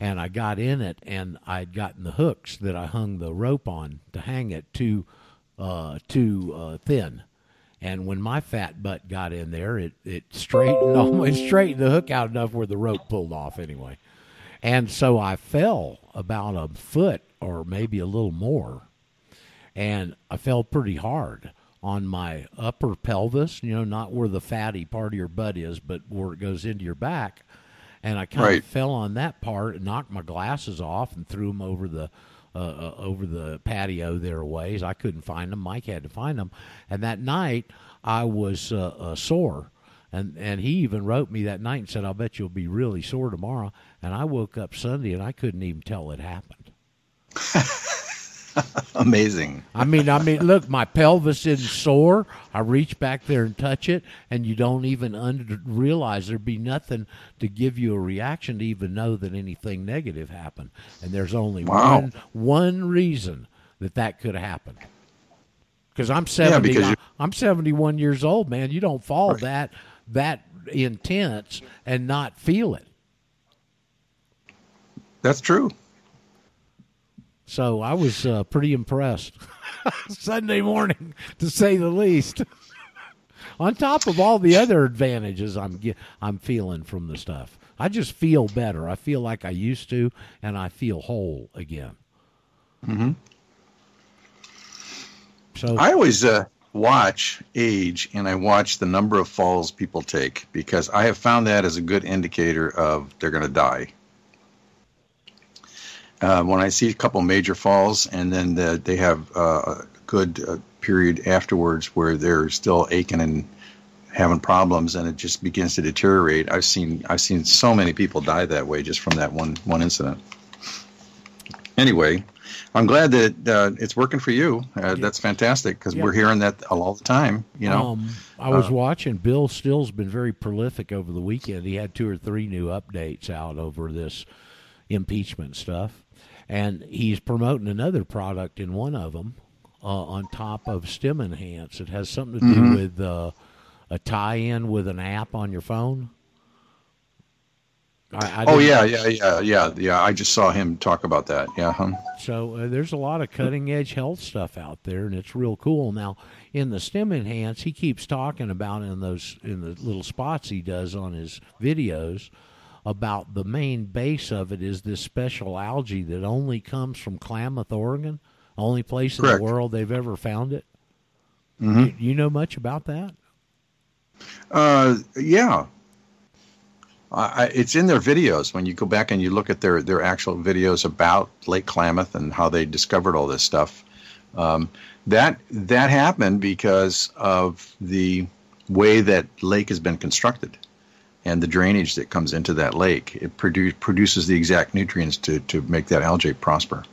and I got in it and I'd gotten the hooks that I hung the rope on to hang it too, uh, too uh, thin. And when my fat butt got in there, it, it straightened almost straightened the hook out enough where the rope pulled off anyway. And so I fell about a foot or maybe a little more. And I fell pretty hard on my upper pelvis, you know, not where the fatty part of your butt is, but where it goes into your back. And I kind Right. of fell on that part and knocked my glasses off and threw them over the uh, uh, over the patio there ways. I couldn't find them. Mike had to find them. And that night I was uh, uh, sore. And and he even wrote me that night and said, "I'll bet you'll be really sore tomorrow." And I woke up Sunday and I couldn't even tell it happened. Amazing. I mean, I mean, look, my pelvis isn't sore. I reach back there and touch it, and you don't even under, realize there'd be nothing to give you a reaction to even know that anything negative happened. And there's only Wow. one one reason that that could happen. Because I'm seventy, because you- I'm seventy one years old, man. You don't fall that that intense and not feel it. That's true. So I was uh, pretty impressed Sunday morning, to say the least. On top of all the other advantages I'm ge- I'm feeling from the stuff, I just feel better. I feel like I used to, and I feel whole again. Mm-hmm. So I always uh, watch age and I watch the number of falls people take because I have found that as a good indicator of they're going to die. Uh, when I see a couple major falls and then the, they have uh, a good uh, period afterwards where they're still aching and having problems and it just begins to deteriorate, I've seen I've seen so many people die that way just from that one one incident. Anyway, I'm glad that uh, it's working for you. Uh, That's fantastic because Yeah. we're hearing that all the time. You know, Um, I was uh, watching. Bill Still's been very prolific over the weekend. He had two or three new updates out over this impeachment stuff, and he's promoting another product in one of them uh, on top of StemEnhance. It has something to do Mm-hmm. with uh, a tie-in with an app on your phone. I, I oh yeah, yeah, yeah, yeah, yeah. I just saw him talk about that. Yeah, huh? So uh, there's a lot of cutting edge health stuff out there, and it's real cool. Now, in the StemEnhance, he keeps talking about in those in the little spots he does on his videos about the main base of it is this special algae that only comes from Klamath, Oregon, only place in the world they've ever found it. Mhm. You, you know much about that? Uh, yeah. It's in their videos when you go back and you look at their, their actual videos about Lake Klamath and how they discovered all this stuff. Um, that that happened because of the way that lake has been constructed and the drainage that comes into that lake. It produ- produces the exact nutrients to, to make that algae prosper.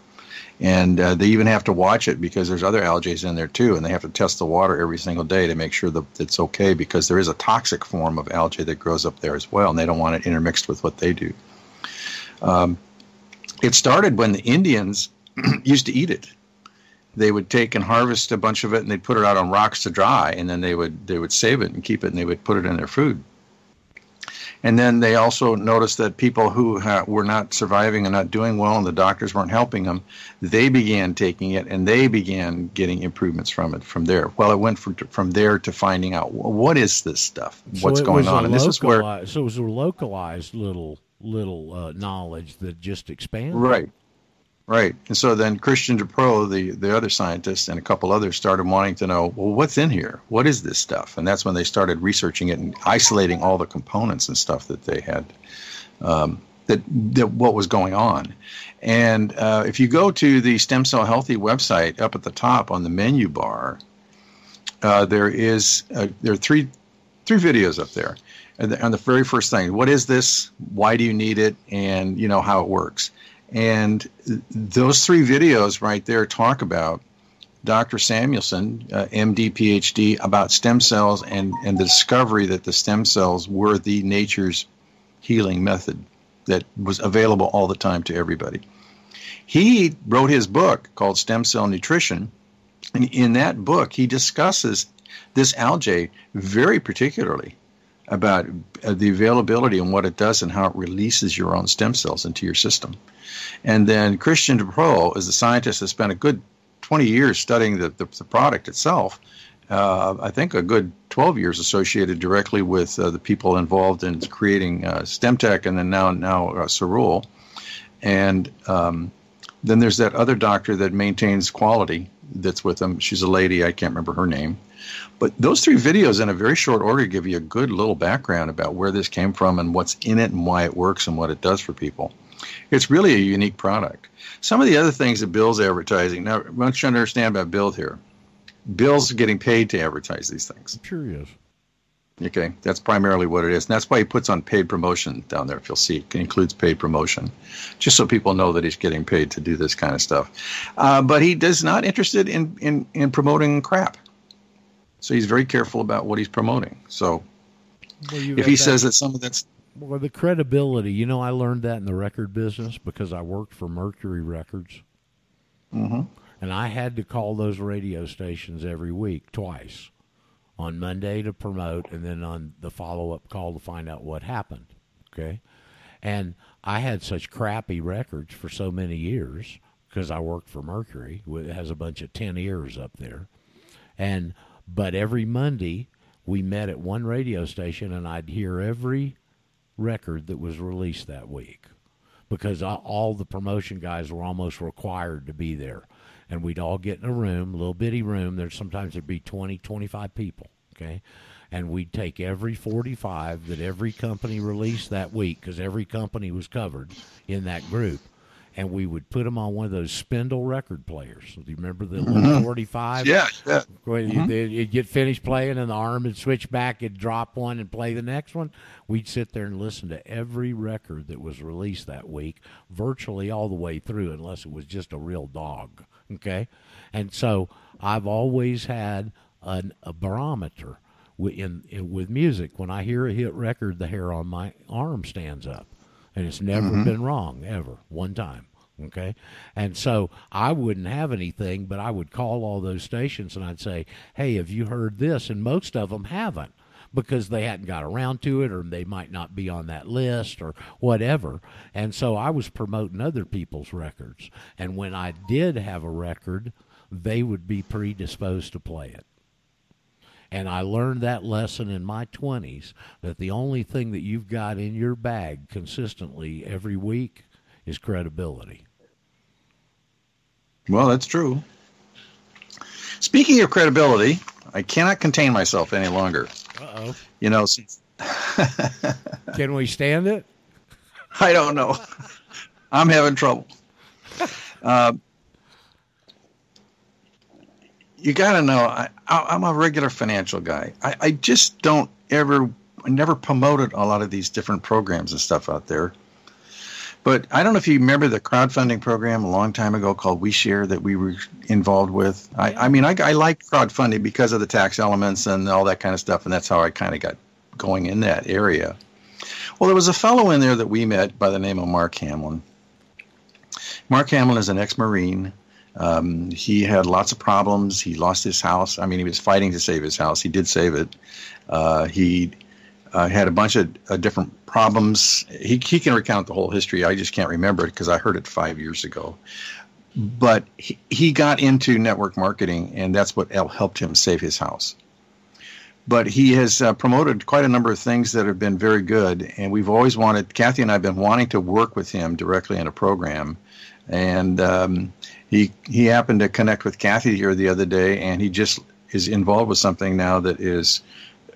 And uh, they even have to watch it because there's other algae in there too, and they have to test the water every single day to make sure that it's okay because there is a toxic form of algae that grows up there as well, and they don't want it intermixed with what they do. Um, it started when the Indians used to eat it. They would take and harvest a bunch of it, and they'd put it out on rocks to dry, and then they would they would save it and keep it, and they would put it in their food. And then they also noticed that people who ha- were not surviving and not doing well, and the doctors weren't helping them, they began taking it and they began getting improvements from it from there. Well, it went from, from there to finding out what is this stuff? So What's going on? And this is where so it was a localized little little uh, knowledge that just expanded. Right. Right. And so then Christian Drapeau, the, the other scientist, and a couple others started wanting to know, well, what's in here? What is this stuff? And that's when they started researching it and isolating all the components and stuff that they had, um, that, that what was going on. And uh, if you go to the Stem Cell Healthy website up at the top on the menu bar, uh, there is uh, there are three three videos up there. And the, on the very first thing, what is this? Why do you need it? And you know how it works. And those three videos right there talk about Dr. Samuelson, uh, MD, PhD, about stem cells and, and the discovery that the stem cells were the nature's healing method that was available all the time to everybody. He wrote his book called Stem Cell Nutrition. And in that book, he discusses this algae very particularly about uh, the availability and what it does and how it releases your own stem cells into your system. And then Christian Dubreuil is a scientist that spent a good 20 years studying the, the, the product itself. Uh, I think a good 12 years associated directly with uh, the people involved in creating uh, StemTech and then now now uh, Cerule. And um, then there's that other doctor that maintains quality that's with them. She's a lady, I can't remember her name. But those three videos in a very short order give you a good little background about where this came from and what's in it and why it works and what it does for people. It's really a unique product. Some of the other things that Bill's advertising, now, once you understand about Bill here, Bill's getting paid to advertise these things. Sure is. Okay, that's primarily what it is. And that's why he puts on paid promotion down there, if you'll see. It includes paid promotion, just so people know that he's getting paid to do this kind of stuff. Uh, but he does not interested in, in, in promoting crap. So he's very careful about what he's promoting. So Well, if he that- says that some of that's Well, the credibility, you know, I learned that in the record business because I worked for Mercury Records. Mhm. And I had to call those radio stations every week, twice. On Monday to promote, and then on the follow up call to find out what happened. Okay? And I had such crappy records for so many years because I worked for Mercury. It has a bunch of 10 ears up there. And but every Monday we met at one radio station and I'd hear every record that was released that week. Because all- the promotion guys were almost required to be there. And we'd all get in a room little bitty room. There's sometimes there'd be 20 25 people okay? And we'd take every 45 that every company released that week because every company was covered in that group and we would put them on one of those spindle record players do you remember the mm-hmm. little 45 yeah, yeah. Mm-hmm. they- you'd get finished playing and the arm would switch back, it'd drop one and play the next one. We'd sit there and listen to every record that was released that week, virtually all the way through, unless it was just a real dog. Okay? And so I've always had an, a barometer in, in, with music. When I hear a hit record, the hair on my arm stands up. And it's never mm-hmm. been wrong, ever, one time. Okay. And so I wouldn't have anything, but I would call all those stations and I'd say, hey, have you heard this? And most of them haven't because they hadn't got around to it or they might not be on that list or whatever. And so I was promoting other people's records. And when I did have a record, they would be predisposed to play it. And I learned that lesson in my 20s that the only thing that you've got in your bag consistently every week is credibility. Well, that's true. Speaking of credibility, I cannot contain myself any longer. Uh oh. You know. Can we stand it? I don't know. I'm having trouble. Uh, you got to know, I, I'm a regular financial guy. I, I just don't ever, I never promoted a lot of these different programs and stuff out there. But I don't know if you remember the crowdfunding program a long time ago called WeShare that we were involved with. I, I mean, I, I like crowdfunding because of the tax elements and all that kind of stuff, and that's how I kind of got going in that area. Well, there was a fellow in there that we met by the name of Mark Hamlin. Mark Hamlin is an ex-marine. Um, he had lots of problems. He lost his house. I mean, he was fighting to save his house. He did save it. Uh, he uh, had a bunch of uh, different problems. He, he can recount the whole history. I just can't remember it because I heard it five years ago. But he, he got into network marketing, and that's what helped him save his house. But he has uh, promoted quite a number of things that have been very good, and we've always wanted. Kathy and I have been wanting to work with him directly in a program, and um, he he happened to connect with Kathy here the other day, and he just is involved with something now that is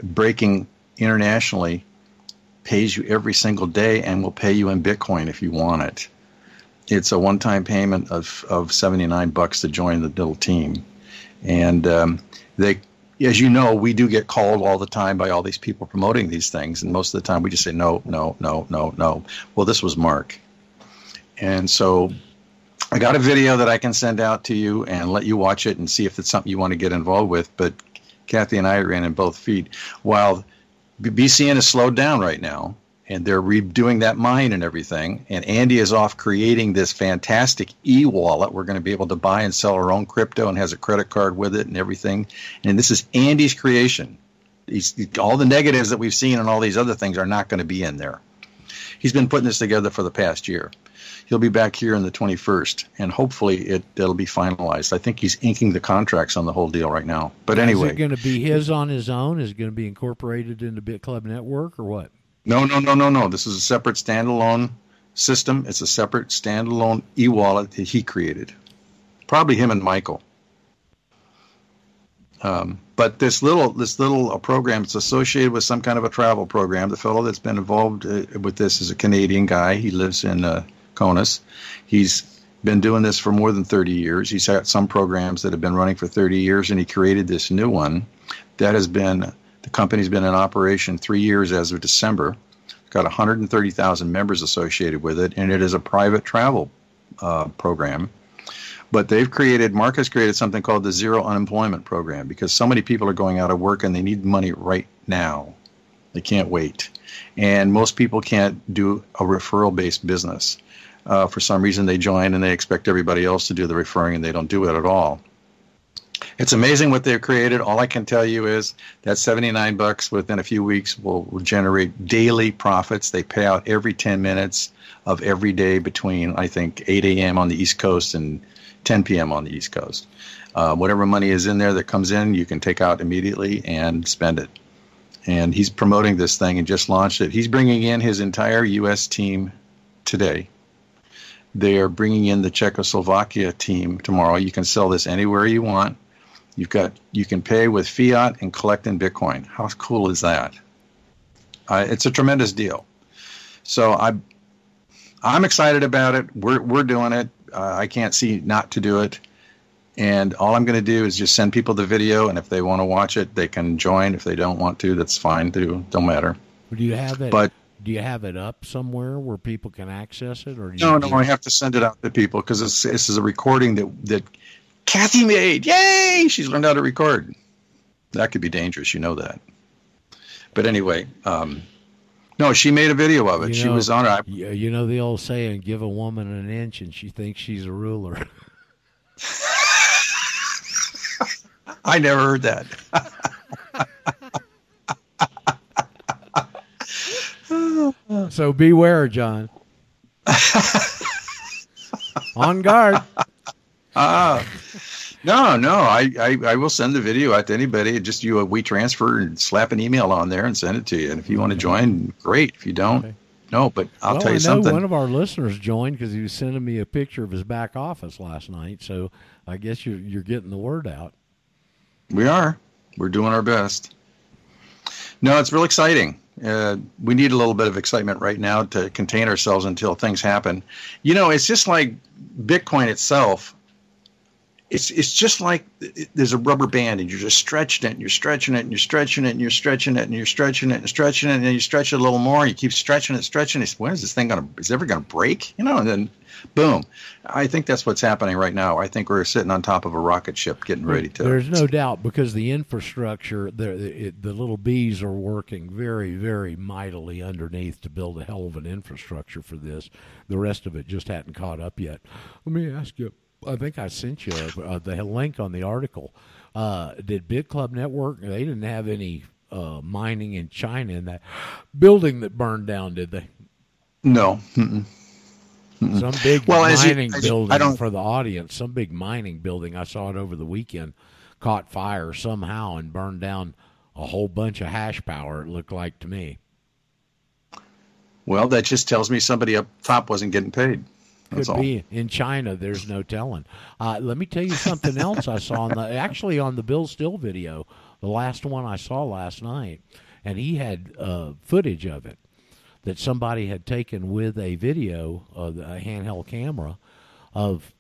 breaking internationally, pays you every single day, and will pay you in Bitcoin if you want it. It's a one-time payment of of seventy nine bucks to join the little team, and um, they as you know, we do get called all the time by all these people promoting these things, and most of the time we just say no, no, no, no, no. Well, this was Mark, and so I got a video that I can send out to you and let you watch it and see if it's something you want to get involved with. But Kathy and I ran in both feet. While BCN is slowed down right now, and they're redoing that mine and everything. And Andy is off creating this fantastic e-wallet. We're going to be able to buy and sell our own crypto and has a credit card with it and everything. And this is Andy's creation. He's, all the negatives that we've seen and all these other things are not going to be in there. He's been putting this together for the past year. He'll be back here on the 21st, and hopefully it it'll be finalized. I think he's inking the contracts on the whole deal right now. But anyway, is it going to be his on his own? Is it going to be incorporated into Bit Club Network or what? No, no, no, no, no. This is a separate standalone system. It's a separate standalone e-wallet that he created. Probably him and Michael. Um, but this little this little uh, program it's associated with some kind of a travel program. The fellow that's been involved uh, with this is a Canadian guy. He lives in uh, CONUS. He's been doing this for more than 30 years. He's had some programs that have been running for 30 years, and he created this new one that has been the company's been in operation three years as of December. Got 130,000 members associated with it, and it is a private travel uh, program. But they've created, Mark has created something called the Zero Unemployment Program because so many people are going out of work and they need money right now. They can't wait. And most people can't do a referral based business. Uh, for some reason, they join and they expect everybody else to do the referring and they don't do it at all. It's amazing what they've created. All I can tell you is that 79 bucks within a few weeks will, will generate daily profits. They pay out every 10 minutes of every day between, I think, 8 a.m. on the East Coast and 10 p.m. on the East Coast. Uh, whatever money is in there that comes in, you can take out immediately and spend it. And he's promoting this thing and just launched it. He's bringing in his entire U.S. team today. They are bringing in the Czechoslovakia team tomorrow. You can sell this anywhere you want. You've got you can pay with fiat and collect in Bitcoin. How cool is that? Uh, it's a tremendous deal. So I, I'm excited about it. We're we're doing it. Uh, I can't see not to do it. And all I'm going to do is just send people the video, and if they want to watch it, they can join. If they don't want to, that's fine too. Don't matter. Do you have it? But do you have it up somewhere where people can access it, or do no, no, I have to send it out to people because this, this is a recording that that Kathy made. Yay! She's learned how to record. That could be dangerous. You know that. But anyway, um, no, she made a video of it. You she know- was on it. You know the old saying, "Give a woman an inch and she thinks she's a ruler." I never heard that. so beware, John. On guard. Ah. No, no, I, I, I will send the video out to anybody. Just you a we transfer and slap an email on there and send it to you. And if you want to join, great. If you don't, Okay. no. But I'll well, tell you I know something. one of our listeners joined because he was sending me a picture of his back office last night. So I guess you're you're getting the word out. We are. We're doing our best. No, it's real exciting. Uh, we need a little bit of excitement right now to contain ourselves until things happen. You know, it's just like Bitcoin itself. It's it's just like there's a rubber band and you're just stretching it and you're stretching it and you're stretching it and you're stretching it and you're stretching it and stretching it and then you stretch it a little more and you keep stretching it, stretching it. When is this thing gonna is it ever gonna break? You know, and then boom. I think that's what's happening right now. I think we're sitting on top of a rocket ship getting ready to There's no doubt because the infrastructure, the it, the little bees are working very, very mightily underneath to build a hell of an infrastructure for this. The rest of it just hadn't caught up yet. Let me ask you. I think I sent you uh, the link on the article. Uh, did Bit Club Network? They didn't have any uh, mining in China in that building that burned down, did they? No. Mm-mm. Some big Well, as you- mining as you- I building don't- for the audience. Some big mining building. I saw it over the weekend. Caught fire somehow and burned down a whole bunch of hash power. It looked like to me. Well, that just tells me somebody up top wasn't getting paid. That's Could all. be in China. There's no telling. Uh, let me tell you something else I saw on the actually on the Bill Still video, the last one I saw last night, and he had uh, footage of it that somebody had taken with a video, uh, a handheld camera, of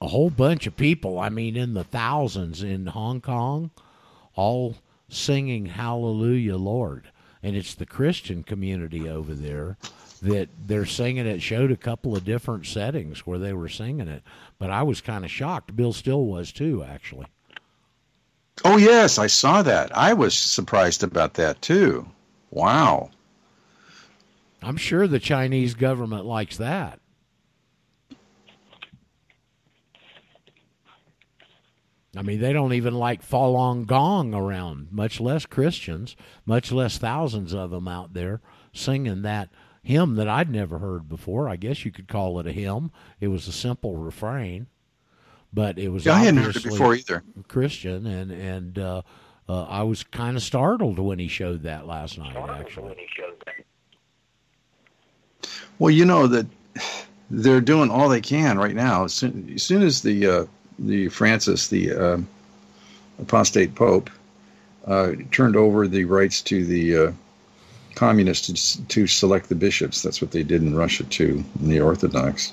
a whole bunch of people. I mean, in the thousands in Hong Kong, all singing Hallelujah, Lord. And it's the Christian community over there that they're singing it. Showed a couple of different settings where they were singing it. But I was kind of shocked. Bill Still was too, actually. Oh yes, I saw that. I was surprised about that too. Wow. I'm sure the Chinese government likes that. I mean, they don't even like Falun Gong around, much less Christians, much less thousands of them out there singing that hymn that I'd never heard before. I guess you could call it a hymn. It was a simple refrain, but it was Yeah, I hadn't heard it obviously before either. Christian, and and uh, uh, I was kind of startled when he showed that last night. Actually, Well, you know that they're doing all they can right now. As soon as, soon as the uh, the Francis, the uh, apostate pope, uh, turned over the rights to the uh, communists to, to select the bishops. That's what they did in Russia too, in the Orthodox.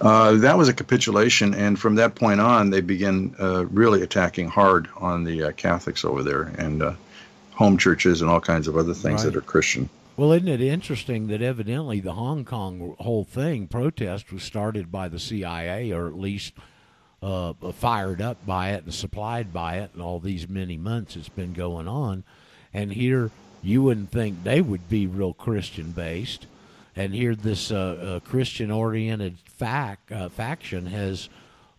Uh, that was a capitulation, and from that point on, they began uh, really attacking hard on the uh, Catholics over there and uh, home churches and all kinds of other things Right. that are Christian. Well, isn't it interesting that evidently the Hong Kong whole thing protest was started by the CIA, or at least uh, fired up by it and supplied by it, and all these many months it's been going on. And here you wouldn't think they would be real Christian based, and here this uh, uh, Christian oriented fac uh, faction has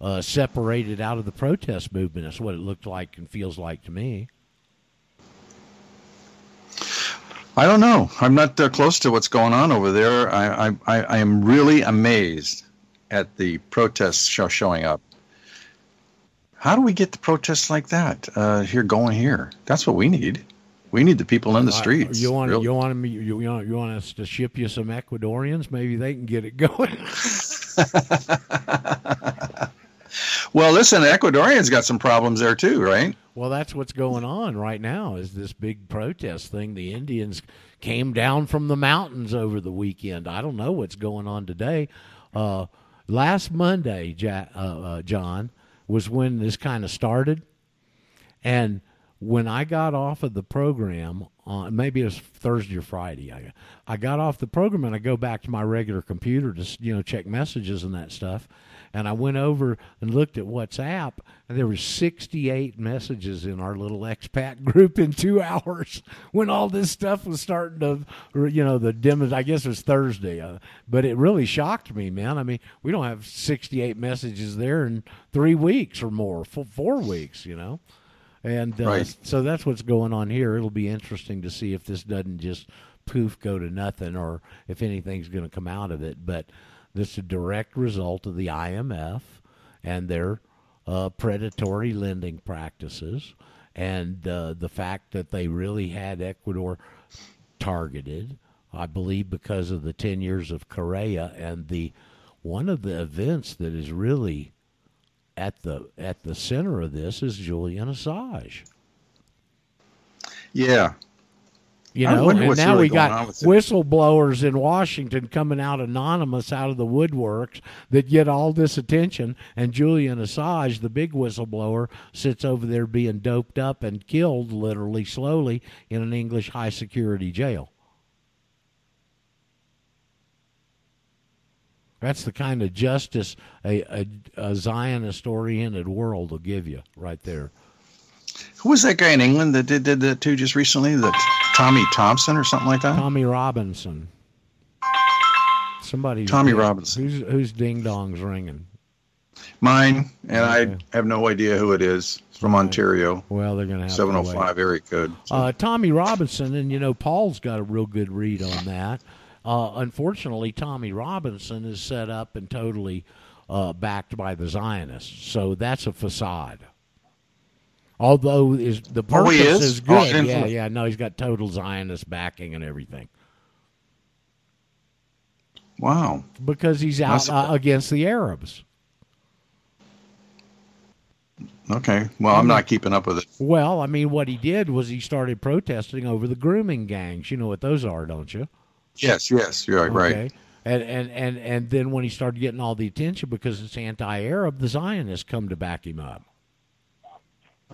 uh, separated out of the protest movement. That's what it looked like and feels like to me. I don't know. I'm not uh, close to what's going on over there. I, I, I, am really amazed at the protests show, showing up. How do we get the protests like that uh, here going here? That's what we need. We need the people in the streets. you want really. you want me you, you want you want us to ship you some Ecuadorians? Maybe they can get it going. well, listen, Ecuadorians got some problems there too, right? Well, that's what's going on right now. Is this big protest thing? The Indians came down from the mountains over the weekend. I don't know what's going on today. Uh, last Monday, ja- uh, uh, John, was when this kind of started, and when I got off of the program on maybe it was Thursday or Friday, I I got off the program and I go back to my regular computer to you know check messages and that stuff, and I went over and looked at WhatsApp and there were 68 messages in our little expat group in two hours when all this stuff was starting to you know the demos. I guess it was Thursday, uh, but it really shocked me, man. I mean, we don't have 68 messages there in three weeks or more, four, four weeks, you know. And uh, Right. so that's what's going on here. It'll be interesting to see if this doesn't just poof go to nothing or if anything's going to come out of it. But this is a direct result of the IMF and their uh, predatory lending practices and uh, the fact that they really had Ecuador targeted. I believe because of the 10 years of Correa and the one of the events that is really at the at the center of this is Julian Assange. Yeah. You know, and now really we got on with it. whistleblowers in Washington coming out anonymous out of the woodworks that get all this attention, and Julian Assange, the big whistleblower, sits over there being doped up and killed literally slowly in an English high security jail. That's the kind of justice a, a, a Zionist oriented world will give you right there. Who was that guy in England that did, did that too just recently? That Tommy Thompson or something like that? Tommy Robinson. Somebody. Tommy Robinson. Who's who's ding dongs ringing? Mine, and Okay. I have no idea who it is. It's from Ontario, Well, they're going to have seven hundred five oh wait. area code. So- Uh, Tommy Robinson, and you know Paul's got a real good read on that. Uh, unfortunately, Tommy Robinson is set up and totally uh, backed by the Zionists, so that's a facade. Although is the Oh, purpose he is? is Oh, good, didn't yeah, yeah. No, he's got total Zionist backing and everything wow. because he's out uh, against the Arabs. Okay. Well, I'm not keeping up with it. Well, I mean, what he did was he started protesting over the grooming gangs. You know what those are, don't you? Yes, yes, you're right. Okay. Right. And, and, and, and then when he started getting all the attention because it's anti Arab, the Zionists come to back him up.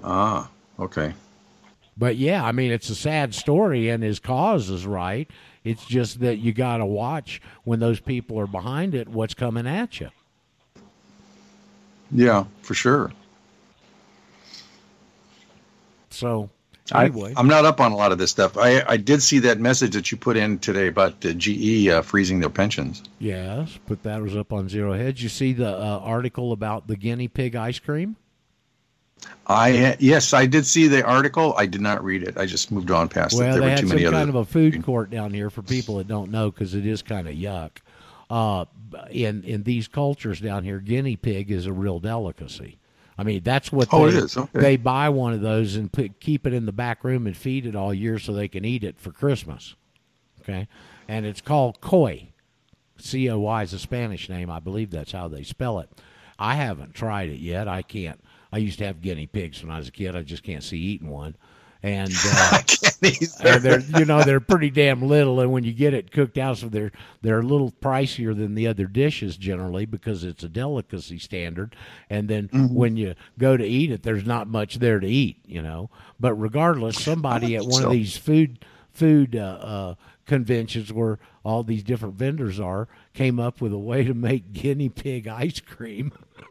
Ah, okay. But yeah, I mean, it's a sad story, and his cause is right. It's just that you got to watch when those people are behind it, what's coming at you. Yeah, for sure. So anyway, I, am not up on a lot of this stuff. I, I did see that message that you put in today about the GE uh, freezing their pensions. yes, but that was up on Zero Hedge. You see the uh, article about the guinea pig ice cream? I yes, I did see the article. I did not read it. I just moved on past Well, it. There they were had too some many kind other. of a food court down here for people that don't know because it is kind of yuck. Uh, in in these cultures down here, guinea pig is a real delicacy. I mean, that's what Oh, they, it is? Okay. they buy one of those and put, keep it in the back room and feed it all year so they can eat it for Christmas. Okay, and it's called koi. C O Y is a Spanish name. I believe that's how they spell it. I haven't tried it yet. I can't. I used to have guinea pigs when I was a kid. I just can't see eating one. And uh, and they're you know they're pretty damn little, and when you get it cooked out, so they're they're a little pricier than the other dishes generally because it's a delicacy standard. And then when you go to eat it, there's not much there to eat, you know. But regardless, somebody at one So- of these food food uh, uh, conventions where all these different vendors are came up with a way to make guinea pig ice cream.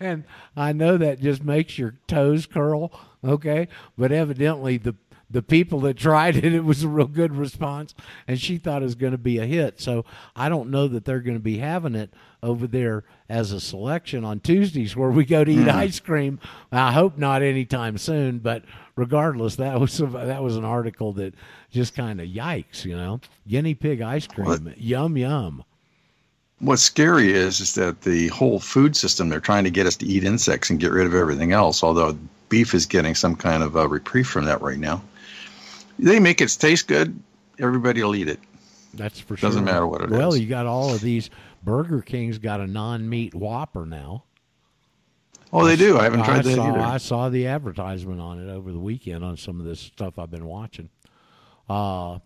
and I know that just makes your toes curl, okay? But evidently the the people that tried it, it was a real good response, and she thought it was going to be a hit. So I don't know that they're going to be having it over there as a selection on Tuesdays where we go to eat mm-hmm. ice cream. I hope not anytime soon, but regardless, that was a, that was an article that just kind of yikes, you know, guinea pig ice cream, yum yum. What's scary is is that the whole food system they're trying to get us to eat insects and get rid of everything else. Although beef is getting some kind of a reprieve from that right now. They make it taste good. Everybody will eat it. That's for sure. Doesn't matter what it well, is. you got all of these. Burger King's got a non-meat Whopper now. Oh, they do. I haven't tried that saw, either. I saw the advertisement on it over the weekend on some of this stuff I've been watching. Uh,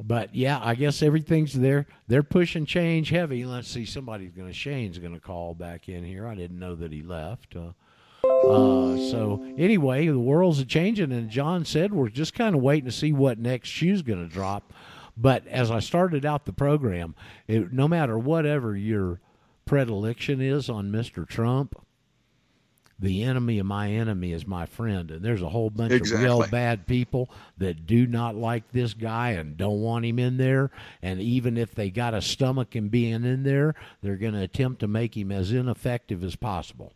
but yeah, I guess everything's there. They're pushing change heavy. Let's see, somebody's going to Shane's going to call back in here. I didn't know that he left. Uh, uh, so anyway, the world's a changing, and John said we're just kind of waiting to see what next shoe's going to drop. But as I started out the program, it, no matter whatever your predilection is on Mr. Trump, the enemy of my enemy is my friend. And there's a whole bunch of real bad people that do not like this guy and don't want him in there. And even if they got a stomach in being in there, they're going to attempt to make him as ineffective as possible.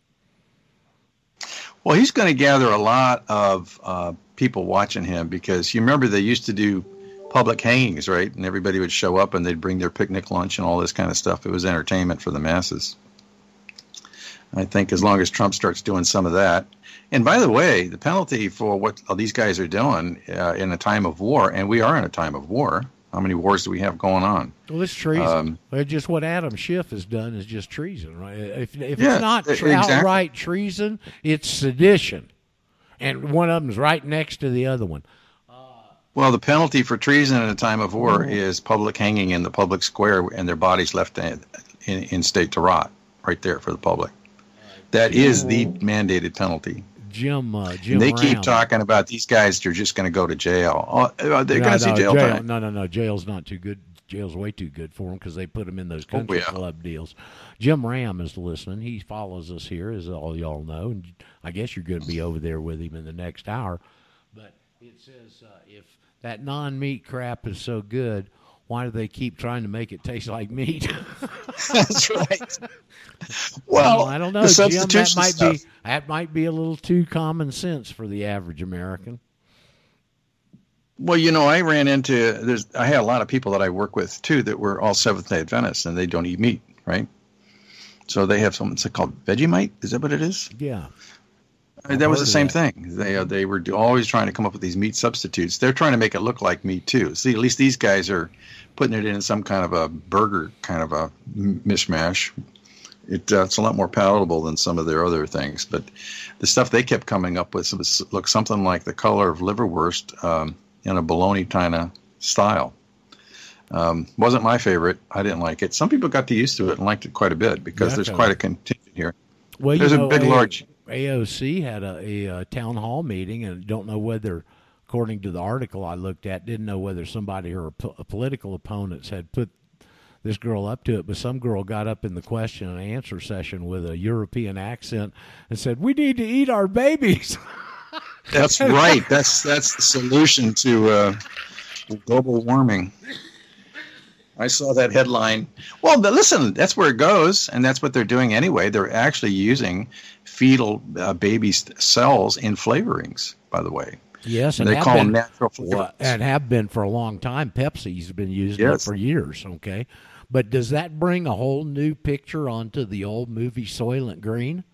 Well, he's going to gather a lot of uh, people watching him because you remember they used to do public hangings, right? And everybody would show up and they'd bring their picnic lunch and all this kind of stuff. It was entertainment for the masses. I think as long as Trump starts doing some of that. And by the way, the penalty for what all these guys are doing uh, in a time of war, and we are in a time of war. How many wars do we have going on? Well, it's treason. Um, just what Adam Schiff has done is just treason, right? If, if Yeah, it's not tra- exactly. outright treason, it's sedition. And one of them's right next to the other one. Well, the penalty for treason in a time of war is public hanging in the public square and their bodies left in, in, in state to rot, right there for the public. That is the mandated penalty. Jim, uh, Jim they Ram. keep talking about these guys are just going to go to jail. Oh, uh, they're No, going to see no, jail, time. No, no, no. Jail's not too good. Jail's way too good for them because they put them in those Oh, country yeah. club deals. Jim Ram is listening. He follows us here, as all y'all know. And I guess you're going to be over there with him in the next hour. But it says uh, if that non-meat crap is so good, why do they keep trying to make it taste like meat? That's right. Well, I don't know, the Jim. That might stuff. be that might be a little too common sense for the average American. Well, you know, I ran into there's I had a lot of people that I work with too that were all Seventh Day Adventists and they don't eat meat, right? So they have something called Vegemite. Is that what it is? Yeah. I mean, that was the same that. thing. They uh, they were always trying to come up with these meat substitutes. They're trying to make it look like meat too. See, at least these guys are putting it in some kind of a burger kind of a mishmash. It, uh, it's a lot more palatable than some of their other things. But the stuff they kept coming up with was looked something like the color of liverwurst um, in a bologna kind of style. Um, wasn't my favorite. I didn't like it. Some people got to used to it and liked it quite a bit because Yeah, there's quite a contingent here. Well, There's you a big, hey, large AOC had a, a, a town hall meeting, and don't know whether, according to the article I looked at, didn't know whether somebody or po- political opponents had put this girl up to it, but some girl got up in the question and answer session with a European accent and said, "We need to eat our babies." That's right. That's that's the solution to uh, global warming. I saw that headline. Well, listen, that's where it goes, and that's what they're doing anyway. They're actually using fetal uh, baby cells in flavorings. By the way, yes, and they have call them been- natural Well, flavorings. and have been for a long time. Pepsi's been using it for years. Okay, but does that bring a whole new picture onto the old movie Soylent Green?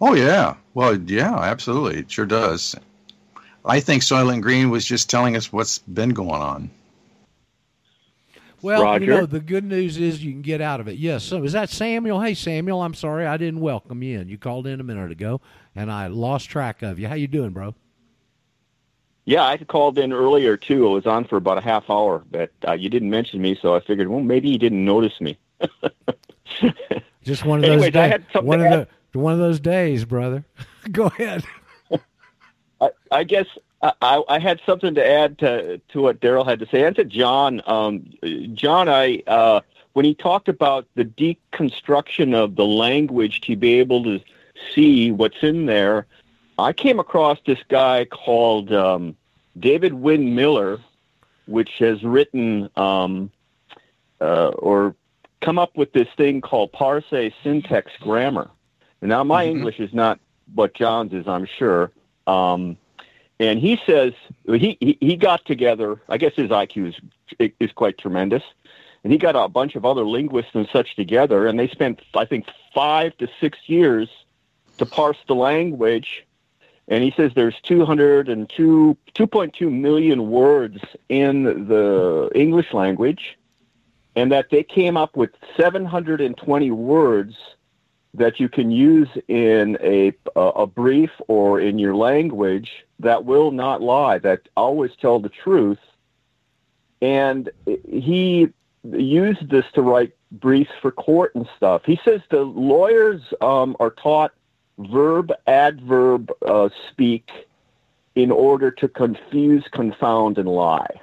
Oh yeah, well yeah, absolutely, it sure does. I think Soylent Green was just telling us what's been going on. Well, you know, the good news is you can get out of it. Yes. So is that Samuel? Hey, Samuel, I'm sorry I didn't welcome you in. You called in a minute ago, and I lost track of you. How you doing, bro? Yeah, I called in earlier too. I was on for about a half hour, but uh, you didn't mention me, so I figured, well, maybe you didn't notice me. Just one of those Anyways, days. One of the one of those days, brother. Go ahead. I, I guess I, I I had something to add to to what Daryl had to say. And to John, um, John, I uh, when he talked about the deconstruction of the language to be able to see what's in there, I came across this guy called um, David Wynn Miller, which has written um, uh, or come up with this thing called parse syntax grammar. Now, my Mhm. English is not what John's is, I'm sure. Um, and he says he, he he got together. I guess his IQ is is quite tremendous, and he got a bunch of other linguists and such together, and they spent I think five to six years to parse the language. And he says there's 202 2.2 million words in the English language, and that they came up with 720 words that you can use in a a brief or in your language that will not lie, that always tell the truth. And he used this to write briefs for court and stuff. He says the lawyers um, are taught verb adverb uh, speak in order to confuse, confound, and lie.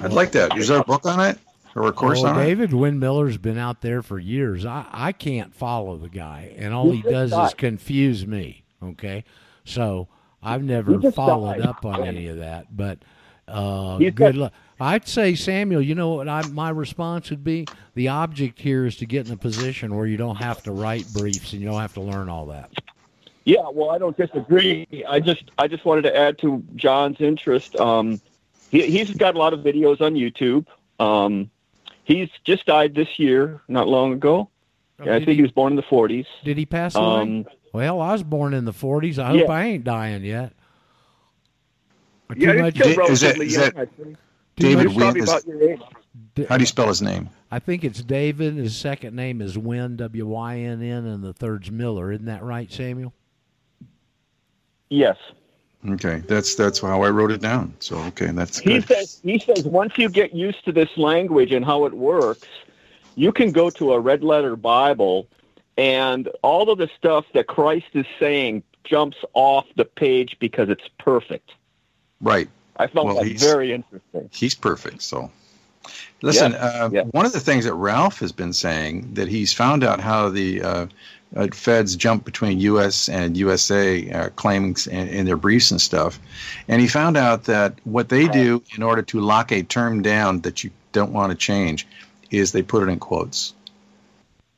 I'd like that. Is there a book on it or a course oh, on it? David Wynn Miller's been out there for years. I, I can't follow the guy, and all he He just does is confuse me. Okay, so I've never followed died. up on any of that. But uh, good got- luck. I'd say Samuel. You know what? I, my response would be: the object here is to get in a position where you don't have to write briefs and you don't have to learn all that. Yeah, well, I don't disagree. I just I just wanted to add to John's interest. Um, he, he's got a lot of videos on YouTube. Um, he's just died this year, not long ago. I think he, he was born in the 40s. did he pass away? Um, well, I was born in the '40s. I hope Yeah. I ain't dying yet. Too yeah, he's much- still Is that- relatively is that too David much- Wynn is- about your age. How do you spell his name? I think it's David. His second name is Wynn, W Y N N, and the third's Miller. Isn't that right, Samuel? Yes. Okay, that's that's how I wrote it down. So okay, that's He good. says he says once you get used to this language and how it works, you can go to a red letter Bible and all of the stuff that Christ is saying jumps off the page because it's perfect. Right, I found Well, that very interesting. he's perfect. So, listen, uh, yeah. one of the things that Ralph has been saying that he's found out how the uh, uh, feds jump between U.S. and USA uh, claims in, in their briefs and stuff, and he found out that what they do in order to lock a term down that you don't want to change is they put it in quotes.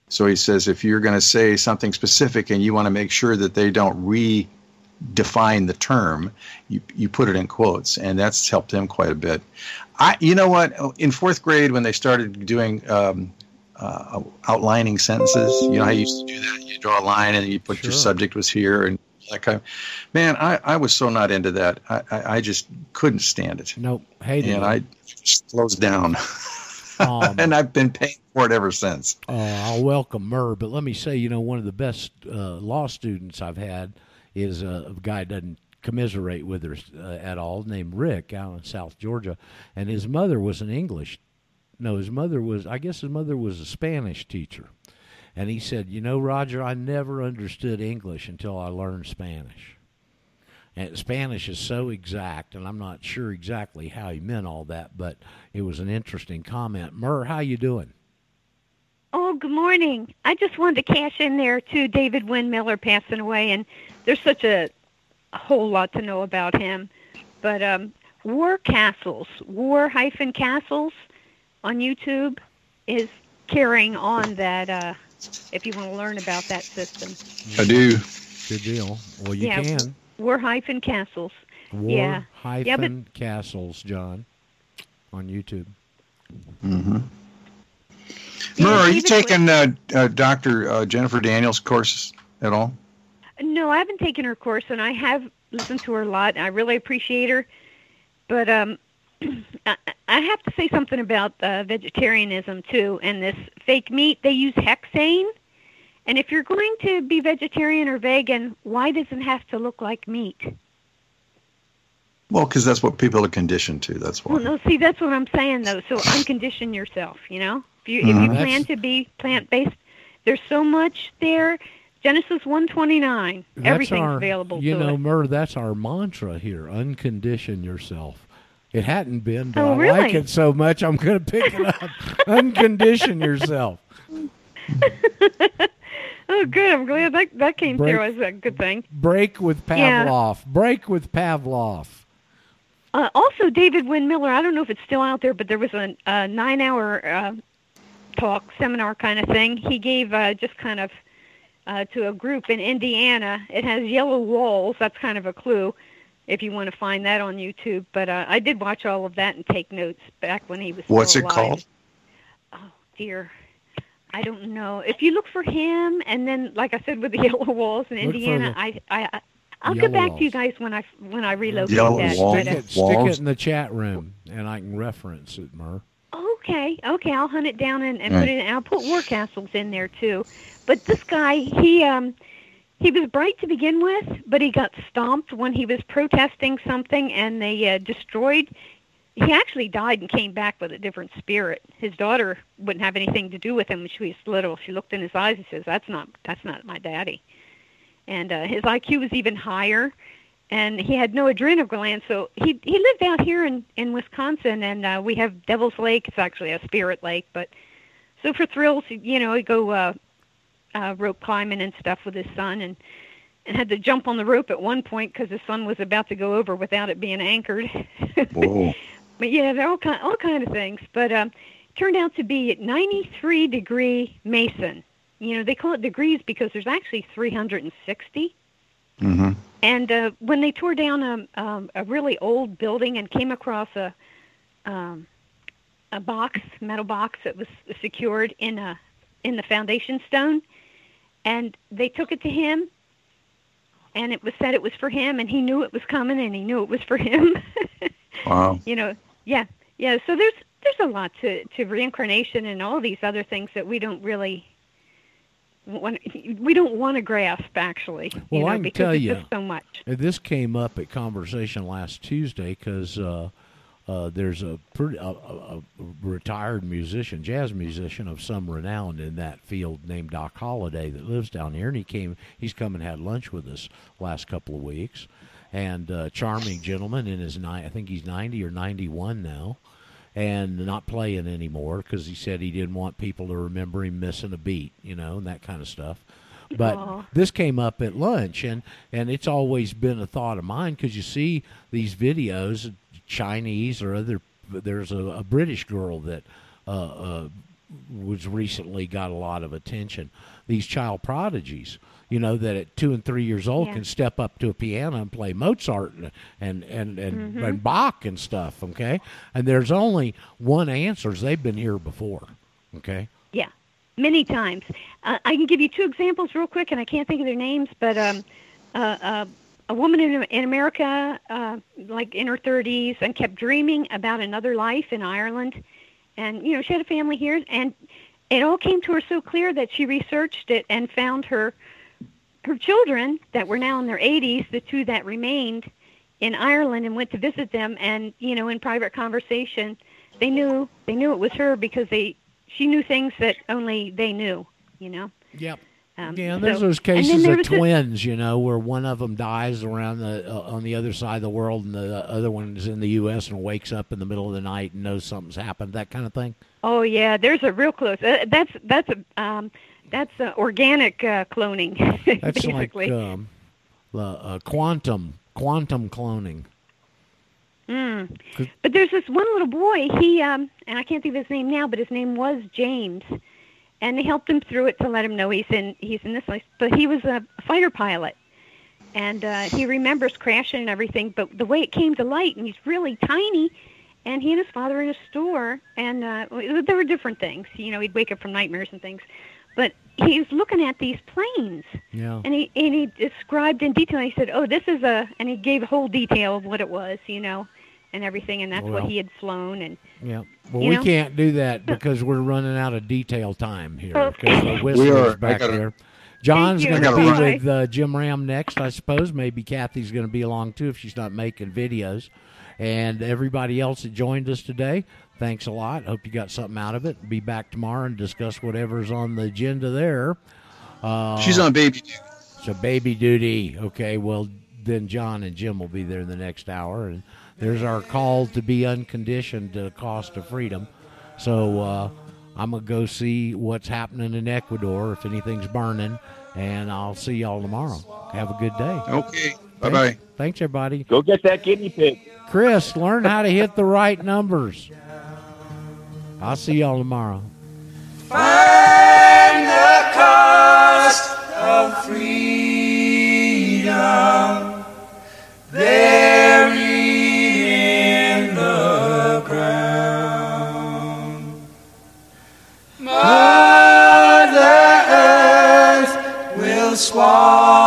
So he says if you're going to say something specific and you want to make sure that they don't redefine the term, you, you put it in quotes, and that's helped him quite a bit. I, you know what? In fourth grade, when they started doing um, uh, outlining sentences, you know I used to do that. You draw a line and you put your subject was here and that kind. Of, man, I, I was so not into that. I, I, I just couldn't stand it, Nope. Hated and it. I just closed down. Um, and I've been paying for it ever since. Uh, I'll welcome Murr, but let me say, you know, one of the best uh, law students I've had is a guy doesn't commiserate with her uh, at all, named Rick out in South Georgia, and his mother was an English. No, his mother was. I guess his mother was a Spanish teacher, And he said, You know, Roger, I never understood English until I learned Spanish. And Spanish is so exact, and I'm not sure exactly how he meant all that, but it was an interesting comment. Murr, how you doing? Oh, good morning. I just wanted to cash in there too. David Wynn Miller passing away, and there's such a, a whole lot to know about him. But um, War Castles, War hyphen Castles, on YouTube is carrying on that. Uh, if you want to learn about that system, I do. Good deal. Well, you Yeah. can. War hyphen Castles. War Yeah. hyphen Yeah, but- castles, John, on YouTube. Mm-hmm. Yeah, Murr, are you David taking uh, uh, Dr. Uh, Jennifer Daniels' courses at all? No, I haven't taken her course, and I have listened to her a lot. and I really appreciate her, but um, I, I have to say something about uh, vegetarianism too. And this fake meat, they use hexane. And if you're going to be vegetarian or vegan, why does it have to look like meat? Well, because that's what people are conditioned to. That's why. Well, no, see, that's what I'm saying though. So uncondition yourself. You know, if you if you Mhm. plan to be plant based, there's so much there. Genesis 129. That's Everything's our, available You to know, us. Murr, that's our mantra here. Uncondition yourself. It hadn't been, but Oh, I like it so much I'm going to pick it up. Uncondition yourself. Oh, good. I'm glad that that came Break- through as a good thing. Break with Yeah. Pavlov. Break with Pavlov. Uh, also, David Wynn Miller. I don't know if it's still out there, but there was a, a nine-hour uh, talk seminar kind of thing. He gave uh, just kind of uh, to a group in Indiana. It has yellow walls. That's kind of a clue if you want to find that on YouTube. But uh, I did watch all of that and take notes back when he was. still What's it alive. called? Oh dear. I don't know. If you look for him, and then, like I said, with the yellow walls in Look Indiana, I, I, I, I'll get back to you guys when I when I relocate Yellow that. wall. but, Stick uh, it, stick it in the chat room, and I can reference it, Murr. Okay, okay, I'll hunt it down and, and Right. put it. In. I'll put war castles in there too. But this guy, he um, he was bright to begin with, but he got stomped when he was protesting something, and they uh, destroyed. He actually died and came back with a different spirit. His daughter wouldn't have anything to do with him when she was little. She looked in his eyes and says, "That's not that's not my daddy." And uh, his IQ was even higher and he had no adrenal gland. So he he lived out here in in Wisconsin, and uh, we have Devil's Lake. It's actually a spirit lake, but so for thrills, you know, he'd go uh, uh, rope climbing and stuff with his son, and and had to jump on the rope at one point because his son was about to go over without it being anchored. Whoa. But yeah, they're all kind all kind of things. But um, turned out to be at 93 degree Mason. You know, they call it degrees because there's actually 360. Mm-hmm. And uh, when they tore down a, um, a really old building and came across a um, a box, metal box that was secured in a in the foundation stone, and they took it to him, and it was said it was for him, and he knew it was coming, and he knew it was for him. Wow. you know, yeah, yeah. So there's there's a lot to to reincarnation and all these other things that we don't really want we don't want to grasp actually. you Well, know, I can tell you. so much. This came up at conversation last Tuesday because uh, uh, there's a, pretty, a, a, a retired musician, jazz musician of some renown in that field named Doc Holliday that lives down here, and he came. He's come and had lunch with us last couple of weeks, and uh, charming gentleman in his ni- I think he's ninety or ninety one now. And not playing anymore because he said he didn't want people to remember him missing a beat, you know, and that kind of stuff. But Aw. this came up at lunch, and and it's always been a thought of mine because you see these videos, Chinese or other. There's a, a British girl that uh, uh, was recently got a lot of attention. These child prodigies, you know, that at two and three years old Yeah. can step up to a piano and play Mozart and and and, and, Mm-hmm. and Bach and stuff. Okay, and there's only one answers. They've been here before. Okay. Yeah, many times. Uh, I can give you two examples real quick, and I can't think of their names, but um, uh, uh, a woman in, in America, uh, like in her 30s, and kept dreaming about another life in Ireland. And, you know, she had a family here, and it all came to her so clear that she researched it and found her her children that were now in their 80s, the two that remained in Ireland, and went to visit them. And you know, in private conversation, they knew they knew it was her because they she knew things that only they knew. You know, Yep. Um, Yeah, and there's those cases of was a- twins, you know, where one of them dies around the uh, on the other side of the world, and the other one is in the U.S. and wakes up in the middle of the night and knows something's happened. That kind of thing. Oh yeah, there's a real close. Uh, that's that's a um, that's uh, organic uh, cloning, That's basically. like um, the uh, quantum quantum cloning. Mm. But there's this one little boy. He um, and I can't think of his name now, but his name was James, and they helped him through it to let him know he's in he's in this place. But he was a fighter pilot, and uh, he remembers crashing and everything. But the way it came to light, and he's really tiny, and he and his father in a store, and uh, there were different things. You know, he'd wake up from nightmares and things. But he's looking at these planes, Yeah. and he and he described in detail. He said, "Oh, this is a," and he gave a whole detail of what it was, you know, and everything, and that's Well. what he had flown. And Yeah. Well, You we know? can't do that because we're running out of detail time here. Oh. Because the We whistler's are. back I gotta- there. John's going I to gotta be run. with uh, Jim Ram next, I suppose. Maybe Kathy's going to be along too if she's not making videos. And everybody else that joined us today, thanks a lot. Hope you got something out of it. Be back tomorrow and discuss whatever's on the agenda there. Uh, She's on baby duty. so baby duty. Okay, well then John and Jim will be there in the next hour, and there's our call to be unconditioned to the cost of freedom. So uh, I'm gonna go see what's happening in Ecuador if anything's burning, and I'll see y'all tomorrow. Have a good day. Okay. Bye bye. Thanks, thanks everybody. Go get that guinea pig. Chris, learn how to hit the right numbers. I'll see y'all tomorrow. Find the cost of freedom buried Mother Earth will swallow